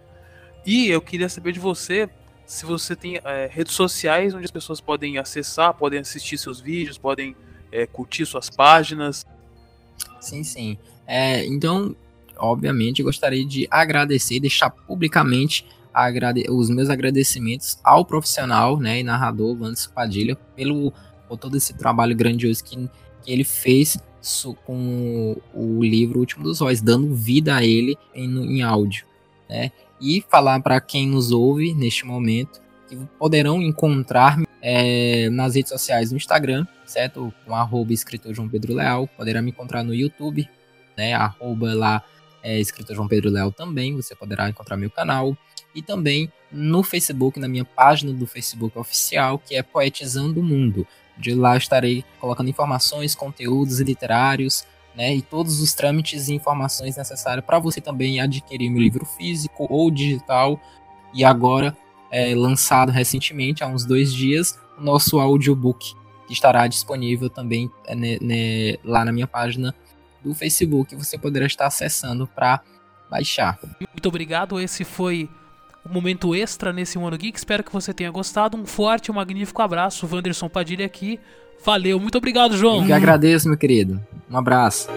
E eu queria saber de você se você tem é, redes sociais onde as pessoas podem acessar, podem assistir seus vídeos, podem é, curtir suas páginas. Sim, sim. É, então, obviamente, gostaria de agradecer, deixar publicamente agrade os meus agradecimentos ao profissional né, e narrador Vandes Padilha pelo por todo esse trabalho grandioso que, que ele fez com o livro Último dos Róis, dando vida a ele em, em áudio. Né? E falar para quem nos ouve neste momento poderão encontrar é, nas redes sociais no Instagram, certo? Com arroba escritor João Pedro Leal. Poderá me encontrar no YouTube, né? Arroba lá é, escritor João Pedro Leal também. Você poderá encontrar meu canal. E também no Facebook, na minha página do Facebook oficial, que é Poetizando o Mundo. De lá estarei colocando informações, conteúdos literários, né, e todos os trâmites e informações necessárias para você também adquirir meu livro físico ou digital. E agora, é, lançado recentemente, há uns dois dias, o nosso audiobook, que estará disponível também é, né, né, lá na minha página do Facebook. Você poderá estar acessando para baixar. Muito obrigado. Esse foi um momento extra nesse One Geek. Espero que você tenha gostado. Um forte e um magnífico abraço. Wanderson Padilha aqui. Valeu, muito obrigado, João. Eu que agradeço, meu querido. Um abraço.